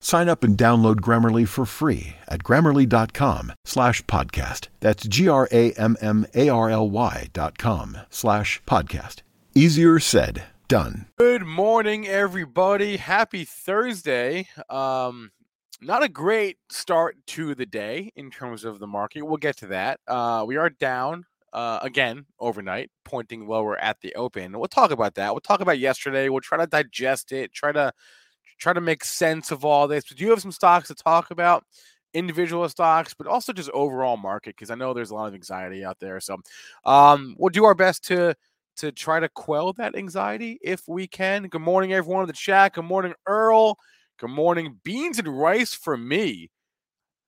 Sign up and download Grammarly for free at grammarly.com slash podcast. That's G-R-A-M-M-A-R-L-Y dot com slash podcast. Easier said, done. Good morning, everybody. Happy Thursday. Um, not a great start to the day in terms of the market. We'll get to that. Uh, we are down uh, again overnight, pointing lower at the open. We'll talk about that. We'll talk about yesterday. We'll try to digest it, try to try to make sense of all this. But do you have some stocks to talk about? Individual stocks, but also just overall market, because I know there's a lot of anxiety out there. So um, we'll do our best to to try to quell that anxiety if we can. Good morning, everyone in the chat. Good morning, Earl. Good morning, beans and rice for me.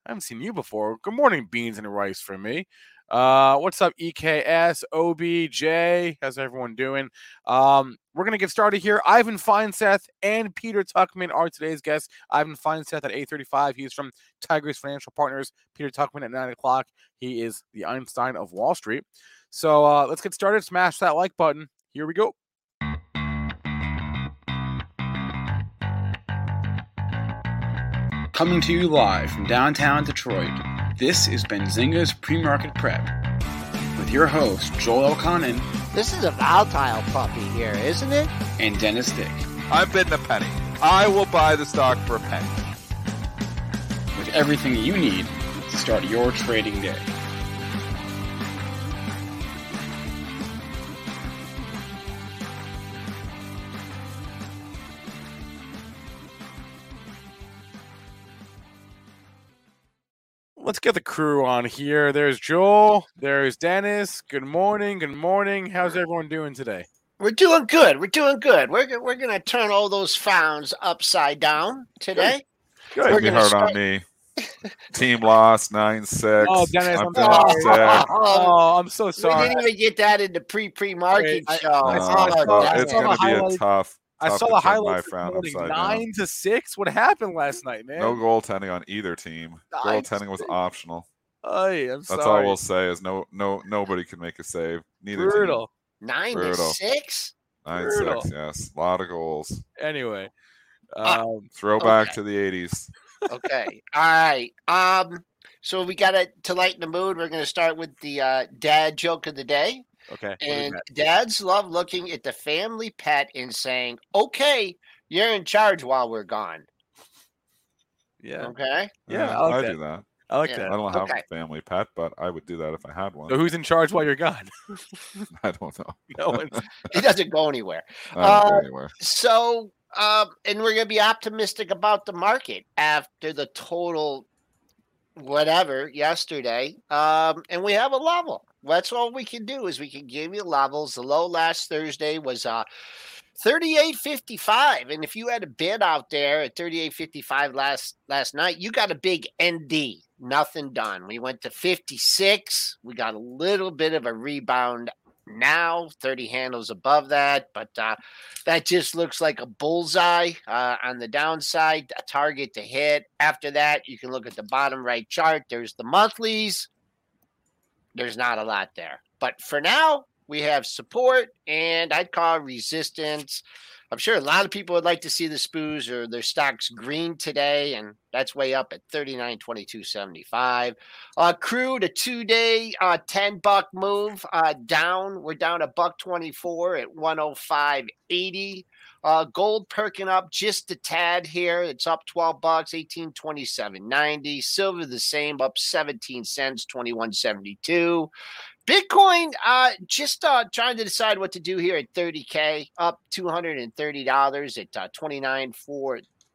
I haven't seen you before. Good morning, beans and rice for me. Uh, what's up, EKS, OBJ? How's everyone doing? Um, we're gonna get started here. Ivan Feinseth and Peter Tuchman are today's guests. Ivan Feinseth at 8:35. He's from Tigress Financial Partners. Peter Tuchman at 9 o'clock. He is the Einstein of Wall Street. So uh, let's get started. Smash that like button. Here we go. Coming to you live from downtown Detroit, this is Benzinga's Pre-Market Prep with your host, Joel Elconin This is a volatile puppy here, isn't it? and Dennis Dick, I'm bidding a penny. I will buy the stock for a penny. with everything you need to start your trading day. Let's get the crew on here. There's Joel. There's Dennis. Good morning. Good morning. How's everyone doing today? We're doing good. We're doing good. We're, go- we're going to turn all those frowns upside down today. Good. We're It'd be gonna hard start- on me. Team lost nine six. Oh, Dennis, I'm I'm feeling sorry. sick. Oh, I'm so We didn't even get that in the pre pre market Wait, I- show. I No, saw- oh, I Oh, saw- it's going to be a tough. I saw to the turn highlights morning. upside down. Nine to six. What happened last night, man? No goaltending on either team. Nine Goaltending was six. optional. Ay, I'm That's sorry. all we'll say. Is no, no, nobody can make a save. Neither Brutal. Nine to Brutal. six? Nine Brutal. six. Yes, a lot of goals. Anyway, Ah. um, Throwback Okay. to the eighties. Okay. all right. Um. So we got to to lighten the mood. We're going to start with the uh, dad joke of the day. Okay. And dads love looking at the family pet and saying, "Okay, you're in charge while we're gone." yeah, Okay. Yeah, I like I that. do that. I like Yeah. that. I don't have Okay. a family pet, but I would do that if I had one. So who's in charge while you're gone? I don't know. no one's. He doesn't go anywhere. I don't go Uh, anywhere. So, um, and we're going to be optimistic about the market after the total whatever yesterday. Um, and we have a level. That's all we can do is we can give you levels. The low last Thursday was uh 38.55 and if you had a bid out there at 38.55 last last night you got a big nd nothing done we went to 56 we got a little bit of a rebound now 30 handles above that but uh that just looks like a bullseye uh, on the downside, a target to hit. After that, you can look at the bottom right chart. There's the monthlies. There's not a lot there. But for now, we have support and I'd call resistance. I'm sure a lot of people would like to see the spoos or their stocks green today, and that's way up at 39.2275. Uh, crude, a two day, uh, 10 buck move uh, down. We're down a buck 24 at 105.80. Uh, gold perking up just a tad here. It's up 12 bucks, 1827.90. Silver the same, up 17 cents, 21.72. Bitcoin, uh, just uh, trying to decide what to do here at 30K, up $230 at uh, 29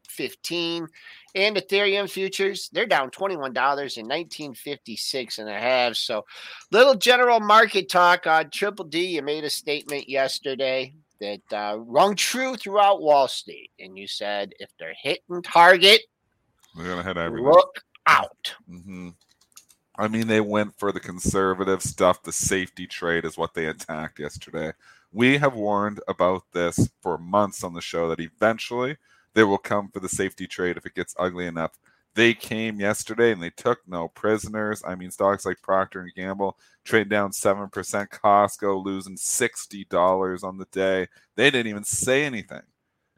15 and ethereum futures they're down $21 in 1956 and a half so little general market talk on triple d you made a statement yesterday that uh, rung true throughout wall street and you said if they're hitting target they're gonna hit everything look out mm-hmm. i mean they went for the conservative stuff the safety trade is what they attacked yesterday we have warned about this for months on the show that eventually they will come for the safety trade if it gets ugly enough. They came yesterday and they took no prisoners. I mean, stocks like Procter and Gamble trade down seven percent. Costco losing sixty dollars on the day. They didn't even say anything.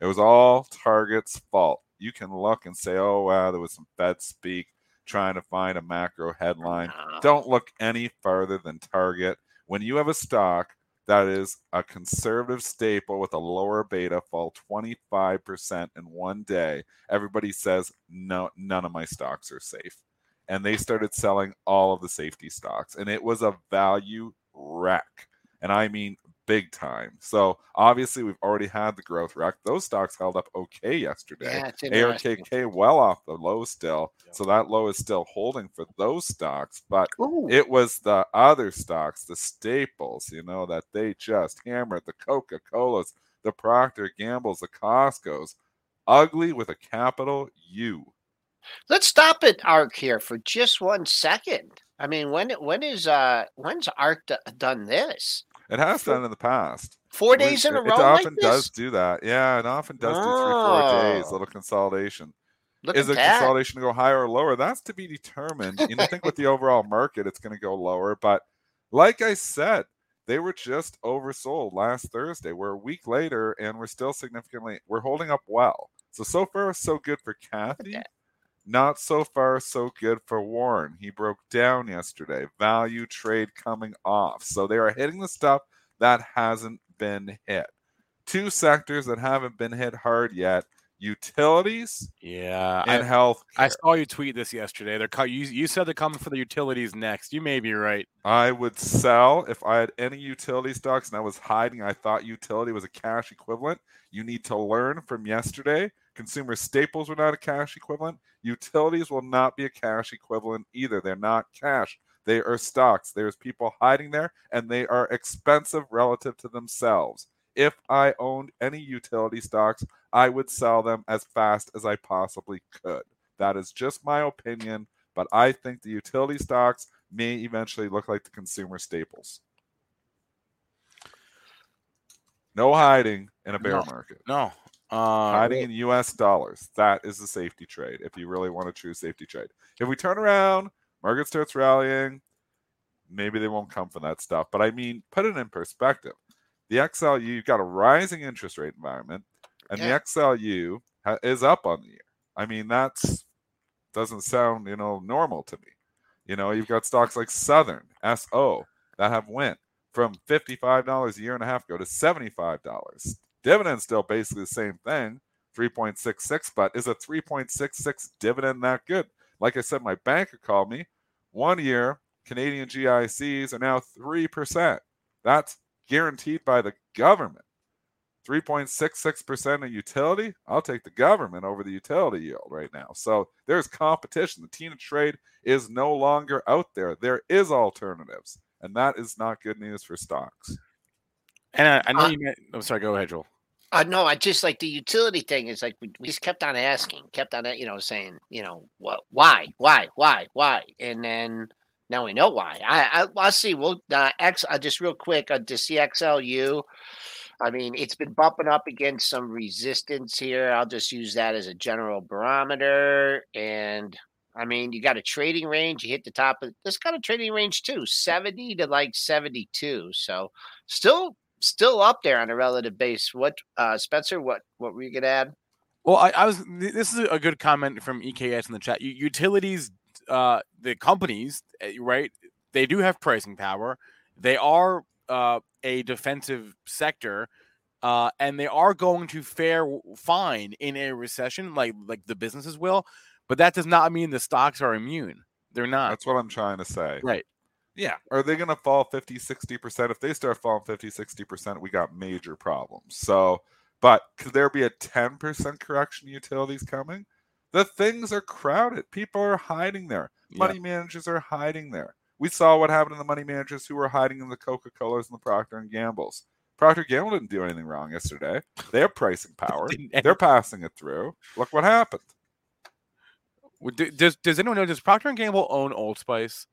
It was all Target's fault. You can look and say, "Oh wow, there was some Fed speak." Trying to find a macro headline. Don't look any further than Target. When you have a stock that is a conservative staple with a lower beta fall 25% in one day. Everybody says, no, none of my stocks are safe. And they started selling all of the safety stocks, and it was a value wreck. And I mean big time. So obviously we've already had the growth wreck. Those stocks held up okay yesterday. Yeah, ARKK well off the low still. So that low is still holding for those stocks. But Ooh. it was the other stocks, the staples, you know, that they just hammered the Coca-Colas, the Procter Gambles, the Costco's. Ugly with a capital U. Let's stop at ARK here for just one second. I mean, when when is uh when's ARK d- done this? It has done in the past. Four days in a row. It often like does do that. Yeah, it often does oh. do three, four days. A little consolidation. Look is the consolidation to go higher or lower? That's to be determined. You know, I think with the overall market, it's going to go lower. But like I said, they were just oversold last Thursday. We're a week later, and we're still significantly we're holding up well. So so far so good for Cathie. Not so far so good for Warren. He broke down yesterday. Value trade coming off. So they are hitting the stuff that hasn't been hit. Two sectors that haven't been hit hard yet utilities yeah and I, health i saw you tweet this yesterday they're you, you said they're coming for the utilities next you may be right i would sell if i had any utility stocks and i was hiding i thought utility was a cash equivalent you need to learn from yesterday Consumer staples are not a cash equivalent. Utilities will not be a cash equivalent either. They're not cash. They are stocks. There's people hiding there, and they are expensive relative to themselves. If I owned any utility stocks, I would sell them as fast as I possibly could. That is just my opinion, but I think the utility stocks may eventually look like the consumer staples. No hiding in a bear no, market. No, uh, Hiding in U.S. dollars. That is the safety trade. If you really want a true safety trade. If we turn around, market starts rallying. Maybe they won't come for that stuff. But I mean, put it in perspective. The XLU, you've got a rising interest rate environment, and yeah. the XLU ha- is up on the year. I mean, that's doesn't sound you know normal to me. You know, you've got stocks like Southern SO that have went from $55 a year and a half ago to $75 Dividend still basically the same thing, 3.66, but is a 3.66 dividend that good? Like I said, my banker called me. One year, Canadian GICs are now 3%. That's guaranteed by the government. 3.66% of utility, I'll take the government over the utility yield right now. So there's competition. The Tina trade is no longer out there. There is alternatives, and that is not good news for stocks. And I, I know uh, you. Meant, I'm sorry. Go ahead, Joel. Uh, no, I just like the utility thing is like we, we just kept on asking, kept on you know saying you know what why why why why, and then now we know why. I, I will see. We'll uh, X uh, just real quick uh, the CXLU. I mean, it's been bumping up against some resistance here. I'll just use that as a general barometer. And I mean, you got a trading range. You hit the top of this kind of trading range too, 70 to like 72. So still still up there on a relative base. What uh Spencer, what what were you gonna add? Well, I, I was this is a good comment from EKS in the chat. Utilities uh the companies, eh, right? They do have pricing power. They are uh a defensive sector. Uh, and they are going to fare fine in a recession, like like the businesses will, but that does not mean the stocks are immune. They're not. That's what I'm trying to say. Right Yeah. Are they going to fall 50, 60%? If they start falling 50, 60%, we got major problems. So, but could there be a 10% correction utilities coming? The things are crowded. People are hiding there. Money yeah. managers are hiding there. We saw what happened to the money managers who were hiding in the Coca Colas and the Procter and Gambles. Procter Gamble didn't do anything wrong yesterday. They have pricing power. They're passing it through. Look what happened. Does Does anyone know? Does Procter and Gamble own Old Spice?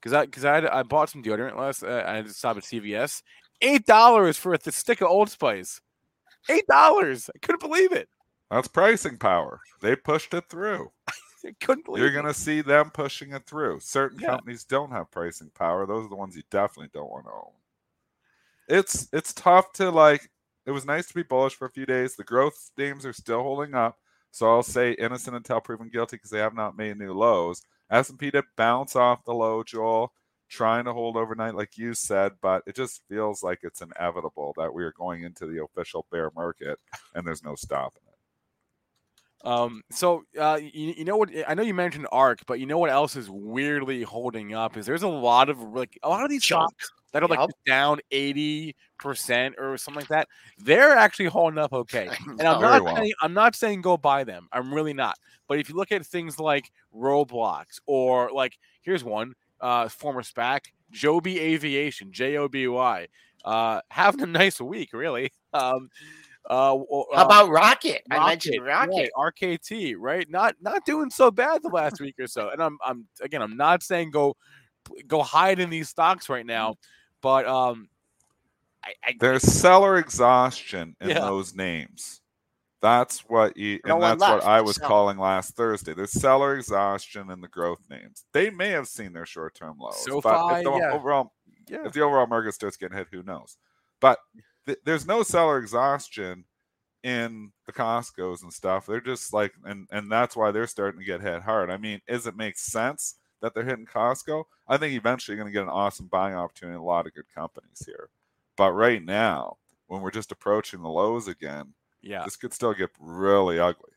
Because I because I, I bought some deodorant last. Uh, I had to stop at CVS. Eight dollars for a stick of Old Spice. Eight dollars. I couldn't believe it. That's pricing power. They pushed it through. I couldn't believe You're going to see them pushing it through. Certain yeah. companies don't have pricing power. Those are the ones you definitely don't want to own. It's it's tough to like. It was nice to be bullish for a few days. The growth names are still holding up. So I'll say innocent until proven guilty because they have not made new lows. S&P did bounce off the low, Joel, trying to hold overnight, like you said, but it just feels like it's inevitable that we are going into the official bear market and there's no stopping it. Um, so uh, you, you know what? I know you mentioned ARK, but you know what else is weirdly holding up is there's a lot of like a lot of these stocks that are like yep. down eighty percent or something like that. They're actually holding up okay, and I'm not well. saying, I'm not saying go buy them. I'm really not. But if you look at things like Roblox or like here's one uh, former SPAC Joby Aviation J O B Y, uh, having a nice week really. Um, uh, How about Rocket? Rocket? I mentioned Rocket, right, RKT, right? Not not doing so bad the last week or so. And I'm I'm again, I'm not saying go go hide in these stocks right now, but um, I, I, there's seller exhaustion in yeah. those names. That's what you, and no that's what I was sell. calling last Thursday. There's seller exhaustion in the growth names. They may have seen their short term lows, so but if the yeah. overall, yeah. if the overall market starts getting hit, who knows? But th- there's no seller exhaustion in the Costco's and stuff. They're just like, and and that's why they're starting to get hit hard. I mean, does it make sense that they're hitting Costco? I think eventually you're going to get an awesome buying opportunity in a lot of good companies here. But right now, when we're just approaching the lows again, yeah, this could still get really ugly.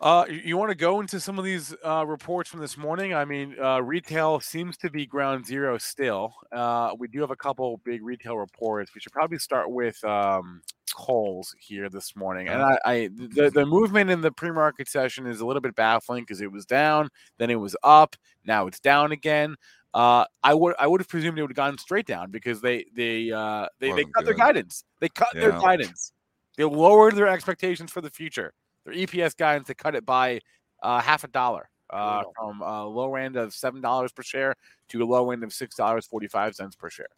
Uh, you want to go into some of these uh, reports from this morning? I mean, uh, retail seems to be ground zero still. Uh, we do have a couple big retail reports. We should probably start with um, Kohl's here this morning. And I, I the, the movement in the pre-market session is a little bit baffling because it was down, then it was up, now it's down again. Uh, I would I would have presumed it would have gone straight down because they they uh, they, they cut good. their guidance. They cut yeah. their guidance. They lowered their expectations for the future their EPS guidance to cut it by uh, half a dollar uh, from a low end of seven dollars per share to a low end of six dollars forty five cents per share.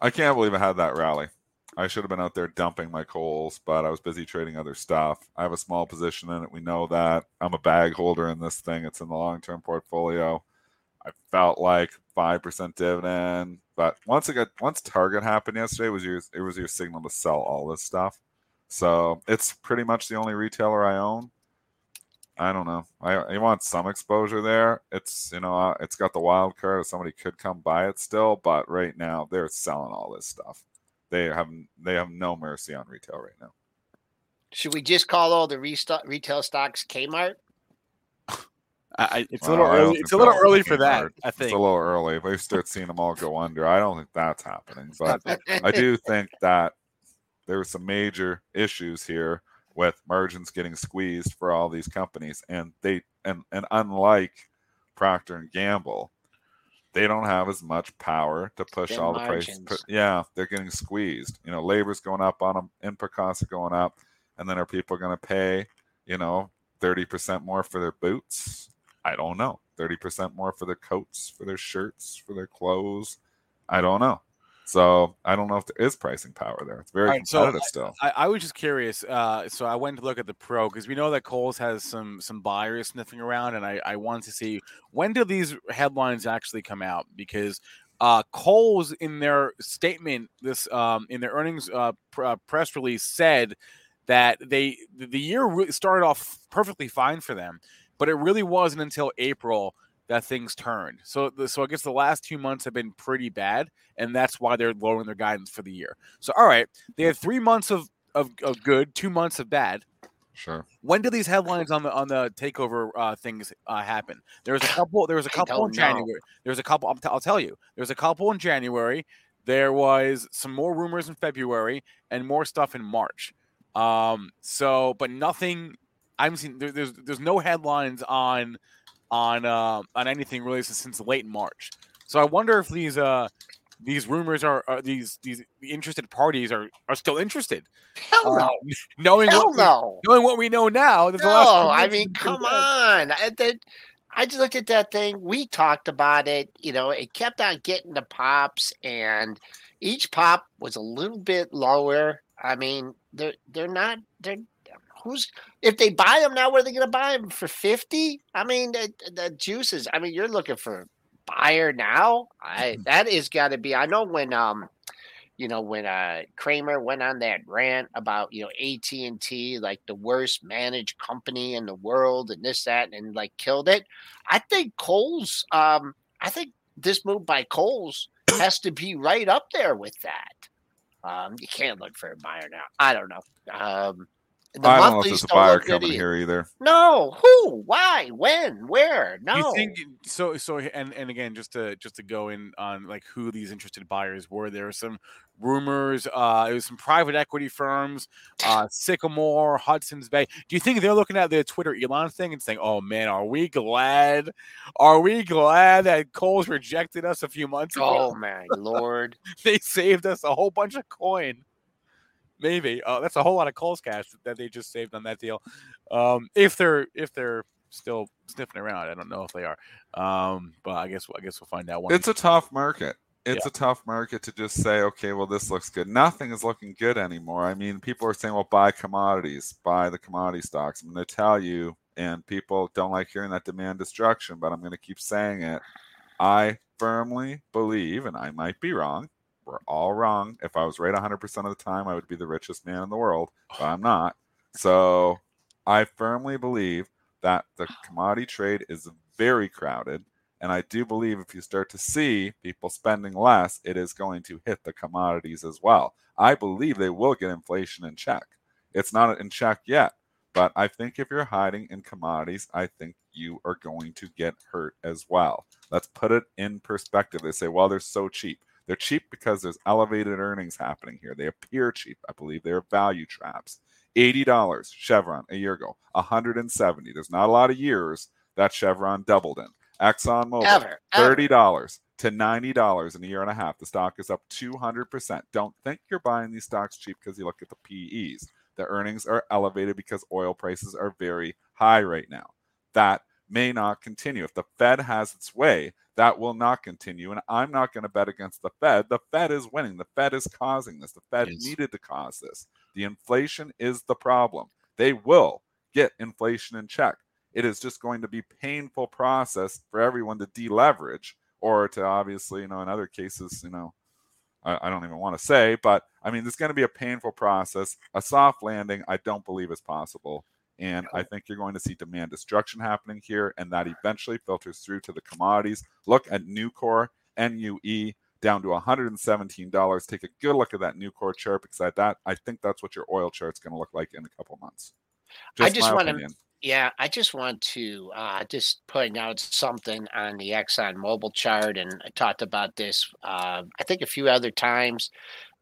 I can't believe I had that rally. I should have been out there dumping my Kohl's, but I was busy trading other stuff. I have a small position in it. We know that. I'm a bag holder in this thing. It's in the long term portfolio. I felt like five percent dividend, but once it got once Target happened yesterday, was your it was your signal to sell all this stuff. So it's pretty much the only retailer I own. I don't know. I, I want some exposure there. It's you know uh, it's got the wild card. Somebody could come buy it still, but right now they're selling all this stuff. They have they have no mercy on retail right now. Should we just call all the restock, retail stocks Kmart? I, it's well, a little early. It's a little early for that. I think it's a little early. If we start seeing them all go under, I don't think that's happening. But I do think that there were some major issues here with margins getting squeezed for all these companies and they and and unlike procter and gamble they don't have as much power to push all margins. the prices yeah they're getting squeezed. You know labor's going up on them input costs are going up and then are people going to pay you know 30% more for their boots? I don't know. 30% more for their coats for their shirts for their clothes? I don't know so I don't know if there is pricing power there. It's very right, competitive so still. I, I, was just curious. Uh, so I went to look at the pro because we know that Kohl's has some some buyers sniffing around, and I, I wanted to see when do these headlines actually come out because uh, Kohl's in their statement this um, in their earnings uh, pr- uh, press release said that they the year started off perfectly fine for them, but it really wasn't until April that things turned. So, so I guess the last two months have been pretty bad, and that's why they're lowering their guidance for the year. So, all right, they had three months of of, of good, two months of bad. Sure. When do these headlines on the on the takeover uh, things uh, happen? There was a couple. There was a couple in. January. There was a couple. I'll, t- I'll tell you. There was a couple in January. There was some more rumors in February and more stuff in March. Um. So, but nothing. I'm seeing. There, there's there's no headlines on on uh, on anything really since, since late March. So I wonder if these uh these rumors are, are these these interested parties are are still interested. Hell no. Uh, knowing Hell what we- no. knowing what we know now, No, lot of I mean, come on. I, that, I just looked at that thing. We talked about it. You know, it kept on getting the pops, and each pop was a little bit lower. I mean, they're they're not they're who's if they buy them now, what are they going to buy them for fifty? I mean, the, the juices. I mean, you're looking for a buyer now. I that is got to be. I know when um you know when uh Cramer went on that rant about you know AT and T like the worst managed company in the world and this that and like killed it. I think Kohl's. Um, I think this move by Kohl's has to be right up there with that. Um, you can't look for a buyer now. I don't know. Um, the I don't know if monthlies there's a don't buyer coming here either. No, who? Why? When? Where? No. You think so? So and and again, just to just to go in on like who these interested buyers were. There were some rumors. Uh, it was some private equity firms, uh, Sycamore, Hudson's Bay. Do you think they're looking at the Twitter Elon thing and saying, "Oh man, are we glad? Are we glad that Kohl's rejected us a few months ago? Oh my lord! they saved us a whole bunch of coin." Maybe uh, that's a whole lot of Kohl's cash that they just saved on that deal. Um, if they're if they're still sniffing around, I don't know if they are. Um, but I guess I guess we'll find out. One It's a tough market. It's a tough market to just say, okay, well, this looks good. Nothing is looking good anymore. I mean, people are saying, well, buy commodities, buy the commodity stocks. I'm going to tell you, and people don't like hearing that demand destruction, but I'm going to keep saying it. I firmly believe, and I might be wrong. We're all wrong. If I was right 100% of the time, I would be the richest man in the world, oh. but I'm not. So I firmly believe that the commodity trade is very crowded. And I do believe if you start to see people spending less, it is going to hit the commodities as well. I believe they will get inflation in check. It's not in check yet, but I think if you're hiding in commodities, I think you are going to get hurt as well. Let's put it in perspective. They say, well, they're so cheap. They're cheap because there's elevated earnings happening here. They appear cheap. I believe they're value traps. $80 Chevron a year ago, 170. There's not a lot of years that Chevron doubled in. ExxonMobil, Ever, ever. thirty dollars to ninety dollars in a year and a half. The stock is up two hundred percent. Don't think you're buying these stocks cheap because you look at the PEs. The earnings are elevated because oil prices are very high right now. That may not continue. If the Fed has its way, that will not continue. And I'm not going to bet against the Fed. The Fed is winning. The Fed is causing this. The Fed Yes. needed to cause this. The inflation is the problem. They will get inflation in check. It is just going to be a painful process for everyone to deleverage or to obviously, you know, in other cases, you know, I, I don't even want to say, but I mean, there's going to be a painful process. A soft landing, I don't believe is possible. And I think you're going to see demand destruction happening here, and that eventually filters through to the commodities. Look at Nucor, NUE, down to $117. Take a good look at that Nucor chart because I, that, I think that's what your oil chart's going to look like in a couple months. I just my wanna- Yeah, I just want to uh, just point out something on the Exxon Mobil chart, and I talked about this uh, I think a few other times.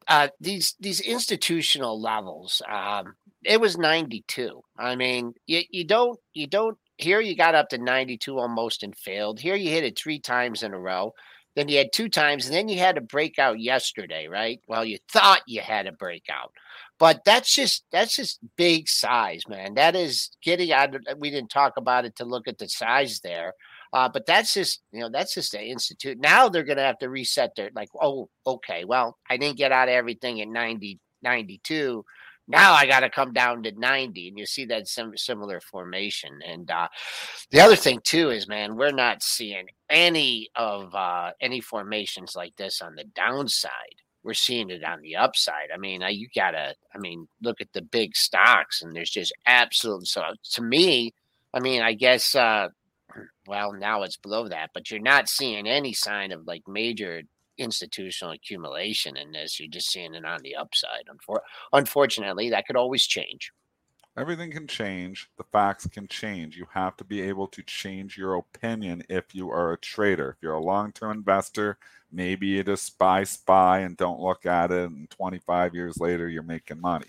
Uh, these these institutional levels, um, it was 92. I mean, you, you don't you don't here you got up to 92 almost and failed. Here you hit it three times in a row. Then you had two times, and then you had a breakout yesterday, right? Well, you thought you had a breakout but that's just that's just big size man that is getting out we didn't talk about it to look at the size there uh, but that's just you know that's just the institute now they're going to have to reset their like oh okay well i didn't get out of everything at 90 92 now i got to come down to 90 and you see that sim- similar formation and uh, the other thing too is man we're not seeing any of uh, any formations like this on the downside we're seeing it on the upside. I mean, I, you gotta, I mean, look at the big stocks, and there's just absolute. So to me, I mean, I guess, uh, well, now it's below that, but you're not seeing any sign of like major institutional accumulation in this. You're just seeing it on the upside. Unfor- unfortunately, that could always change. everything can change. The facts can change. You have to be able to change your opinion if you are a trader. If you're a long term investor, maybe you just buy SPY and don't look at it, and 25 years later, you're making money.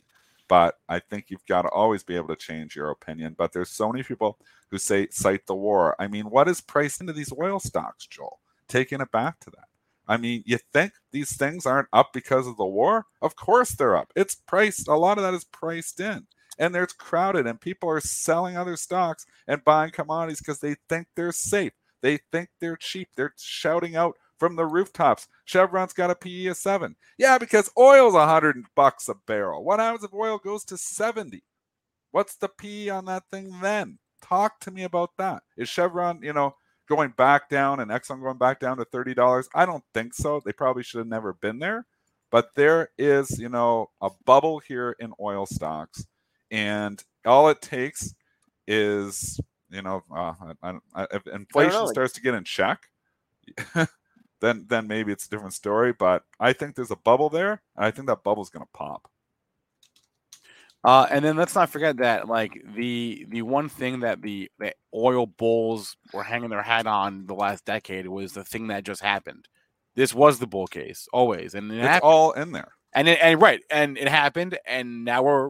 But I think you've got to always be able to change your opinion. But there's so many people who say, cite the war. I mean, what is priced into these oil stocks, Joel? Taking it back to that. I mean, you think these things aren't up because of the war? Of course they're up. It's priced, a lot of that is priced in and there's crowded and people are selling other stocks and buying commodities because they think they're safe. They think they're cheap. They're shouting out from the rooftops. Chevron's got a PE of seven. Yeah, because oil's a hundred bucks a barrel. What happens if oil goes to 70? What's the PE on that thing then? Talk to me about that. Is Chevron, you know, going back down and Exxon going back down to $30? I don't think so. They probably should have never been there. But there is, you know, a bubble here in oil stocks and all it takes is you know uh, I, I, if inflation starts to get in check then then maybe it's a different story but i think there's a bubble there and i think that bubble's going to pop. Uh, and then let's not forget that like the the one thing that the, the oil bulls were hanging their hat on the last decade was the thing that just happened. This was the bull case always and it it's happened. all in there. And it, and right and it happened and now we're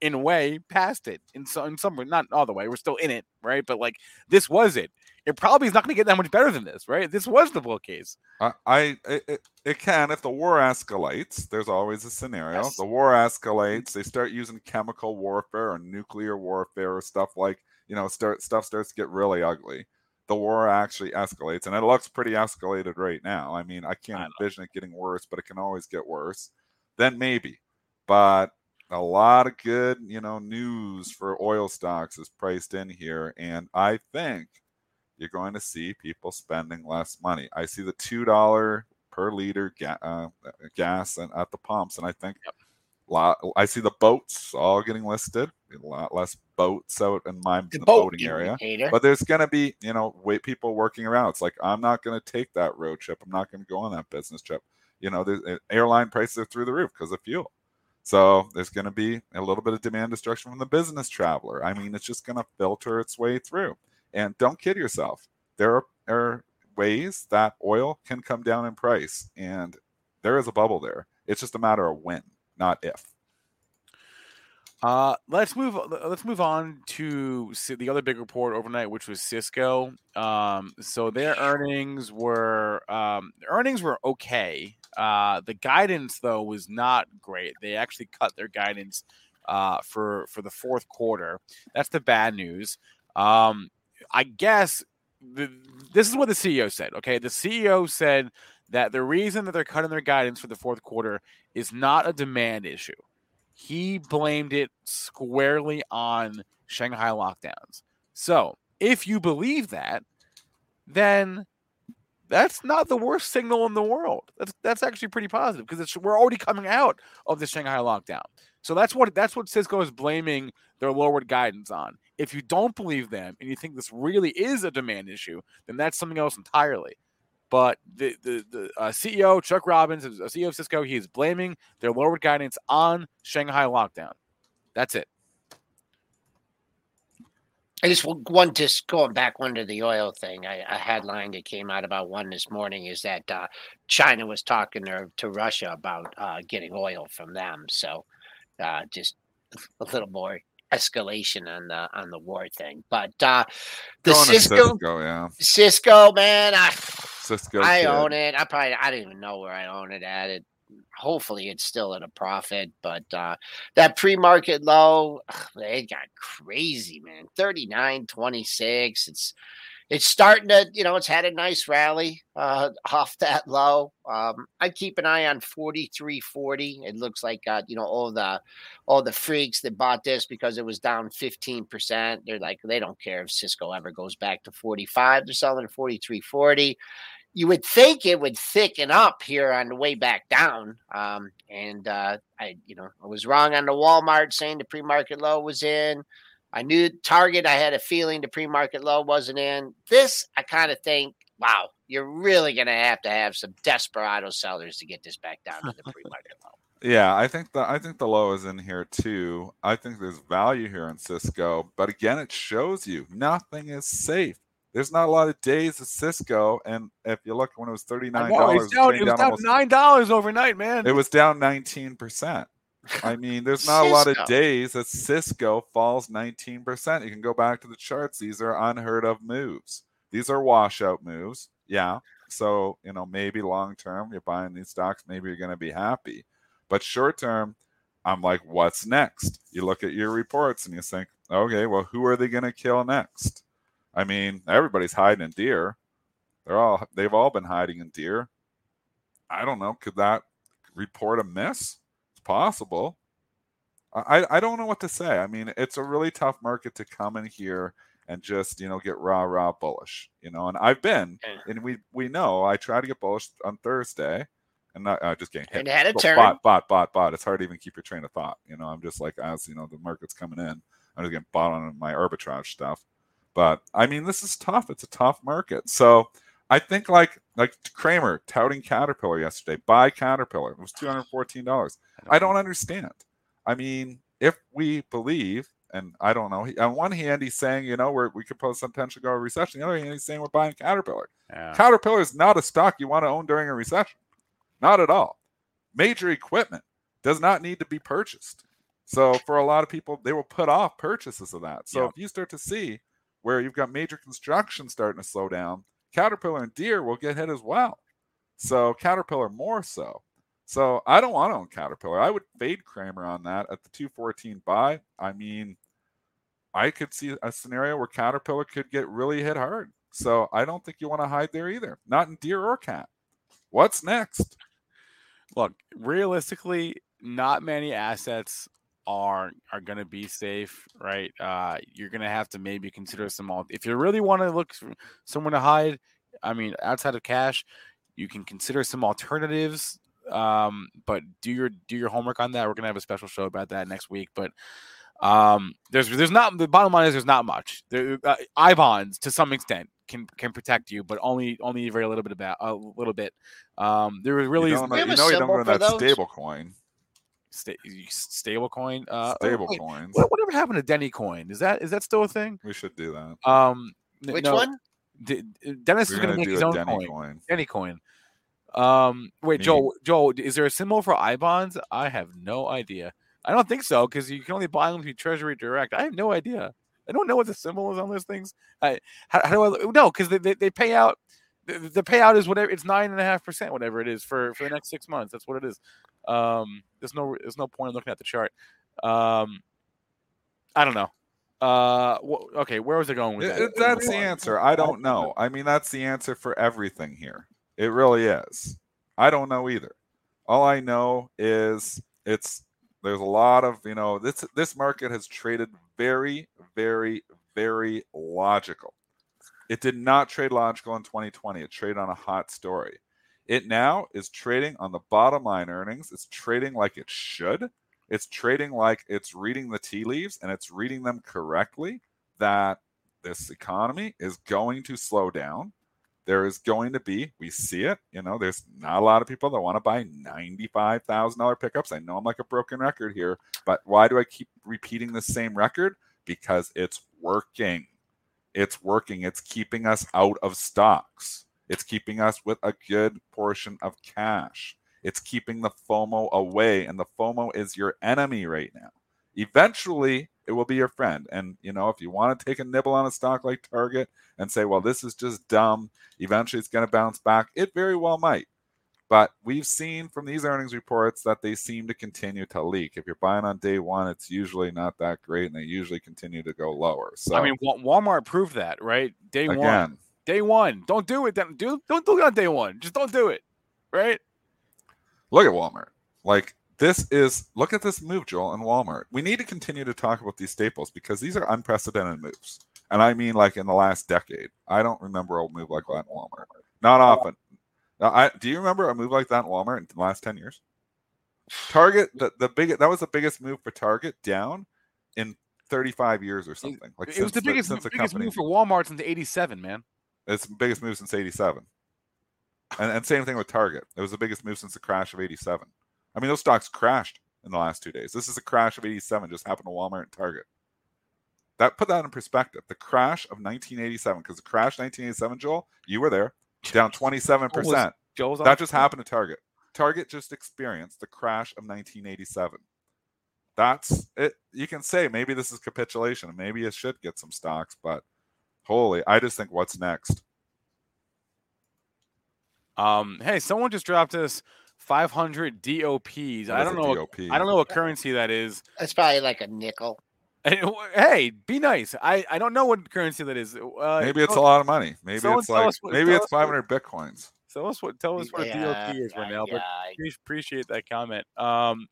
in a way past it in some in some not all the way we're still in it right? But like this was it it probably is not going to get that much better than this right? This was the bull case. I, I it, it can if the war escalates. There's always a scenario. Yes. the war mm-hmm. escalates they start using chemical warfare or nuclear warfare or stuff like you know start stuff starts to get really ugly. The war actually escalates and it looks pretty escalated right now. I mean i can't I envision it getting worse but it can always get worse. Then maybe. But a lot of good, you know, news for oil stocks is priced in here, and I think you're going to see people spending less money. I see the two dollar per liter ga- uh, gas and at the pumps, and I think yep. lot. I see the boats all getting listed. A lot less boats out in my the, the boat boating area, but there's going to be you know wait people working around. It's like I'm not going to take that road trip. I'm not going to go on that business trip. You know, the airline prices are through the roof because of fuel. So there's going to be a little bit of demand destruction from the business traveler. I mean, it's just going to filter its way through. And don't kid yourself. There are, are ways that oil can come down in price, and there is a bubble there. It's just a matter of when, not if. Uh, let's move. Let's move on to the other big report overnight, which was Cisco. Um, so their earnings were um, earnings were okay. Uh, the guidance though was not great. They actually cut their guidance uh, for for the fourth quarter. That's the bad news. Um, I guess the, this is what the CEO said. Okay, the CEO said that the reason that they're cutting their guidance for the fourth quarter is not a demand issue he blamed it squarely on Shanghai lockdowns. So, if you believe that, then that's not the worst signal in the world. That's that's actually pretty positive because we're already coming out of the Shanghai lockdown. So that's what that's what Cisco is blaming their lowered guidance on. If you don't believe them and you think this really is a demand issue, then that's something else entirely. But the the, the uh, CEO Chuck Robbins, CEO of Cisco, he is blaming their lowered guidance on Shanghai lockdown. That's it. I just one just going back one to the oil thing. I, a headline that came out about one this morning is that uh, China was talking to, to Russia about uh, getting oil from them. So uh, just a little more escalation on the on the war thing. But uh the Cisco, Cisco, yeah. Cisco, man, I Cisco I own it. I probably I don't even know where I own it at. It hopefully it's still at a profit, but uh that pre-market low, ugh, it got crazy, man. 39.26. It's it's starting to, you know, it's had a nice rally uh, off that low. Um, I keep an eye on 4340. It looks like, uh, you know, all the all the freaks that bought this because it was down 15%. They're like, they don't care if Cisco ever goes back to 45. They're selling at 4340. You would think it would thicken up here on the way back down. Um, and uh, I, you know, I was wrong on the Walmart saying the pre-market low was in. I knew Target, I had a feeling the pre market low wasn't in. This, I kind of think, wow, you're really going to have to have some desperado sellers to get this back down to the pre market low. Yeah, I think the I think the low is in here too. I think there's value here in Cisco, but again, it shows you nothing is safe. There's not a lot of days of Cisco, and if you look when it was thirty nine dollars, it was down, nine dollars overnight, man. It was down nineteen percent. I mean, there's not a lot of days that Cisco falls 19%. You can go back to the charts. These are unheard of moves. These are washout moves. Yeah. So, you know, maybe long term, you're buying these stocks, maybe you're going to be happy. But short term, I'm like, what's next? You look at your reports and you think, okay, well, who are they going to kill next? I mean, everybody's hiding in Deere. They're all they've all been hiding in Deere. I don't know. Could that report a miss? Possible. I, I don't know what to say. I mean, it's a really tough market to come in here and just you know get rah rah bullish, you know. And I've been, and we we know I try to get bullish on Thursday, and not uh, just getting hit. And had a turn. Bot, bot, bot, bot. It's hard to even keep your train of thought. You know, I'm just like as you know the market's coming in, I'm just getting bought on my arbitrage stuff. But I mean, this is tough. It's a tough market. So I think like like Cramer touting Caterpillar yesterday. Buy Caterpillar. It was two hundred fourteen dollars. I, don't understand. I mean, if we believe, and I don't know. He, on one hand, he's saying, you know, we're, we could pose some potential go a recession. On the other hand, he's saying we're buying Caterpillar. Yeah. Caterpillar is not a stock you want to own during a recession. Not at all. Major equipment does not need to be purchased. So for a lot of people, they will put off purchases of that. So if you start to see where you've got major construction starting to slow down, Caterpillar and Deere will get hit as well. So Caterpillar more so. So I don't want to own Caterpillar. I would fade Cramer on that at the 214 buy. I mean, I could see a scenario where Caterpillar could get really hit hard. So I don't think you want to hide there either. Not in Deere or Cat. What's next? Look, realistically, not many assets are are going to be safe, right? Uh, you're going to have to maybe consider some. If you really want to look for someone to hide, I mean, outside of cash, you can consider some alternatives. Um, but do your do your homework on that. We're going to have a special show about that next week. But um, there's there's not the bottom line is there's not much. There, uh, I bonds to some extent can can protect you, but only only very little bit about a little bit. Um, there was really you, don't, you know you don't go that stable coin sta- stable coin. Uh, stable coins. What, whatever happened to Denny coin? Is that is that still a thing? We should do that. Um, which no, one? D- Dennis We're is going to make his own Denny coin. coin. Denny coin. Um, wait, Maybe. Joel. Joel, is there a symbol for I bonds? I have no idea. I don't think so because you can only buy them through Treasury Direct. I have no idea. I don't know what the symbol is on those things. I, how, how do I no? Because they, they, they pay out the, the payout is whatever it's nine and a half percent, whatever it is for for the next six months. That's what it is. Um, there's no there's no point in looking at the chart. Um, I don't know. Uh, wh- okay, where was it going with that? That's the answer. I don't know. I mean, that's the answer for everything here. It really is. I don't know either. All I know is it's there's a lot of you know this this market has traded very very very logical it did not trade logical in 2020. It traded on a hot story. It now is trading on the bottom line earnings. It's trading like it should. It's trading like it's reading the tea leaves and it's reading them correctly that this economy is going to slow down. There is going to be, we see it, you know, there's not a lot of people that want to buy $95,000 pickups. I know I'm like a broken record here, but why do I keep repeating the same record? Because it's working it's working. It's keeping us out of stocks. It's keeping us with a good portion of cash. It's keeping the FOMO away, and the FOMO is your enemy right now. Eventually, it will be your friend. And you know, if you want to take a nibble on a stock like Target and say, "Well, this is just dumb," eventually it's going to bounce back. It very well might. But we've seen from these earnings reports that they seem to continue to leak. If you're buying on day one, it's usually not that great, and they usually continue to go lower. So I mean, Walmart proved that, right? Day again, one, day one. Don't do it. Then do don't do it on day one. Just don't do it, right? Look at Walmart. Like this is look at this move, Joel, and Walmart. We need to continue to talk about these staples because these are unprecedented moves. And I mean like in the last decade. I don't remember a move like that in Walmart. Not often. Now, I, do you remember a move like that in Walmart in the last 10 years? Target, the, the big that was the biggest move for Target down in 35 years or something. Like it was the biggest, the, biggest move for Walmart since 87, man. It's the biggest move since 87. And, and same thing with Target. It was the biggest move since the crash of 87. I mean, those stocks crashed in the last two days. This is a crash of 87, just happened to Walmart and Target. That put that in perspective. The crash of 1987, because the crash 1987, Joel, you were there, down 27%. Joel's That just happened to Target. Target just experienced the crash of 1987. That's it. You can say maybe this is capitulation and maybe it should get some stocks, but holy, I just think what's next? Um, hey, someone just dropped us 500 DOPs. I don't know. What, DOP? I don't know what currency that is. That's probably like a nickel. And, hey, be nice. I, I don't know what currency that is. Uh, Maybe it's a lot of money. Maybe someone it's like what- maybe it's us what- 500 bitcoins. Tell us what. Tell us what Yeah, DOP is, yeah, Renell. But yeah. Appreciate that comment. Um,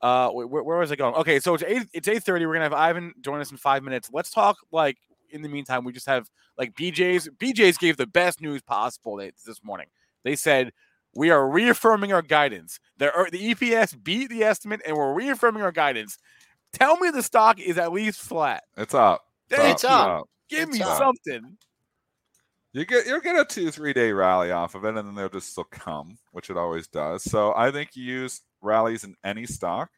uh, where, where was I going? Okay, so it's eight. It's eight thirty. We're gonna have Ivan join us in five minutes. Let's talk. Like in the meantime, we just have like BJ's. BJ's gave the best news possible this morning. They said we are reaffirming our guidance. The er, the EPS beat the estimate, and we're reaffirming our guidance. Tell me the stock is at least flat. It's up. It's up. Give It's me up. something. You get you'll get a two three day rally off of it, and then they'll just still come, which it always does. So I think you use rallies in any stock,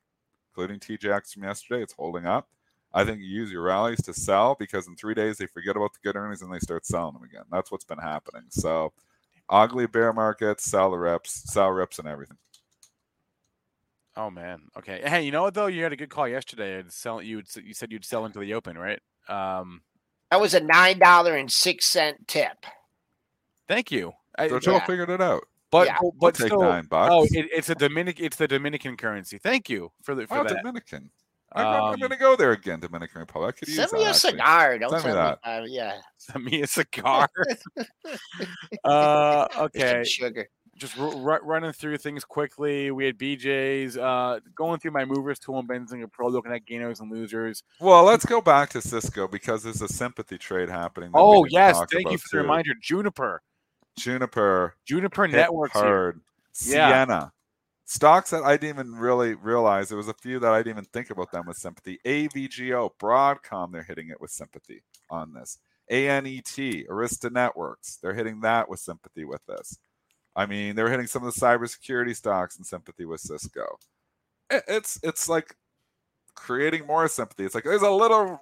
including TJX from yesterday. It's holding up. I think you use your rallies to sell because in three days they forget about the good earnings and they start selling them again. That's what's been happening. So ugly bear markets, sell the reps, sell reps, and everything. Oh man. Okay. Hey, you know what though? You had a good call yesterday. I'd sell you. You said you'd sell into the open, right? Um, That was a nine dollar and six cent tip. thank you. I, So Joel yeah. figured it out. but yeah. but, We'll but take still, nine bucks. oh, it, it's a Dominic. It's the Dominican currency. Thank you for the for oh, that. Dominican. I'm, I'm Um, going to go there again, Dominican Republic. I could Send me that, a actually. cigar. Don't Send me send me that. uh, yeah. Send me a cigar. uh, okay. Sugar. Just r- running through things quickly. We had BJ's uh, going through my movers tool and Benzinga Pro, looking at gainers and losers. Well, let's go back to Cisco because there's a sympathy trade happening. Oh yes, thank you for the reminder. Juniper, Juniper, Juniper here. Hard, Yeah. Ciena. Stocks that I didn't even really realize. There was a few that I didn't even think about them with sympathy. AVGO, Broadcom, they're hitting it with sympathy on this. ANET, Arista Networks, they're hitting that with sympathy with this. I mean, they're hitting some of the cybersecurity stocks in sympathy with Cisco. It- It's it's like creating more sympathy. It's like there's a little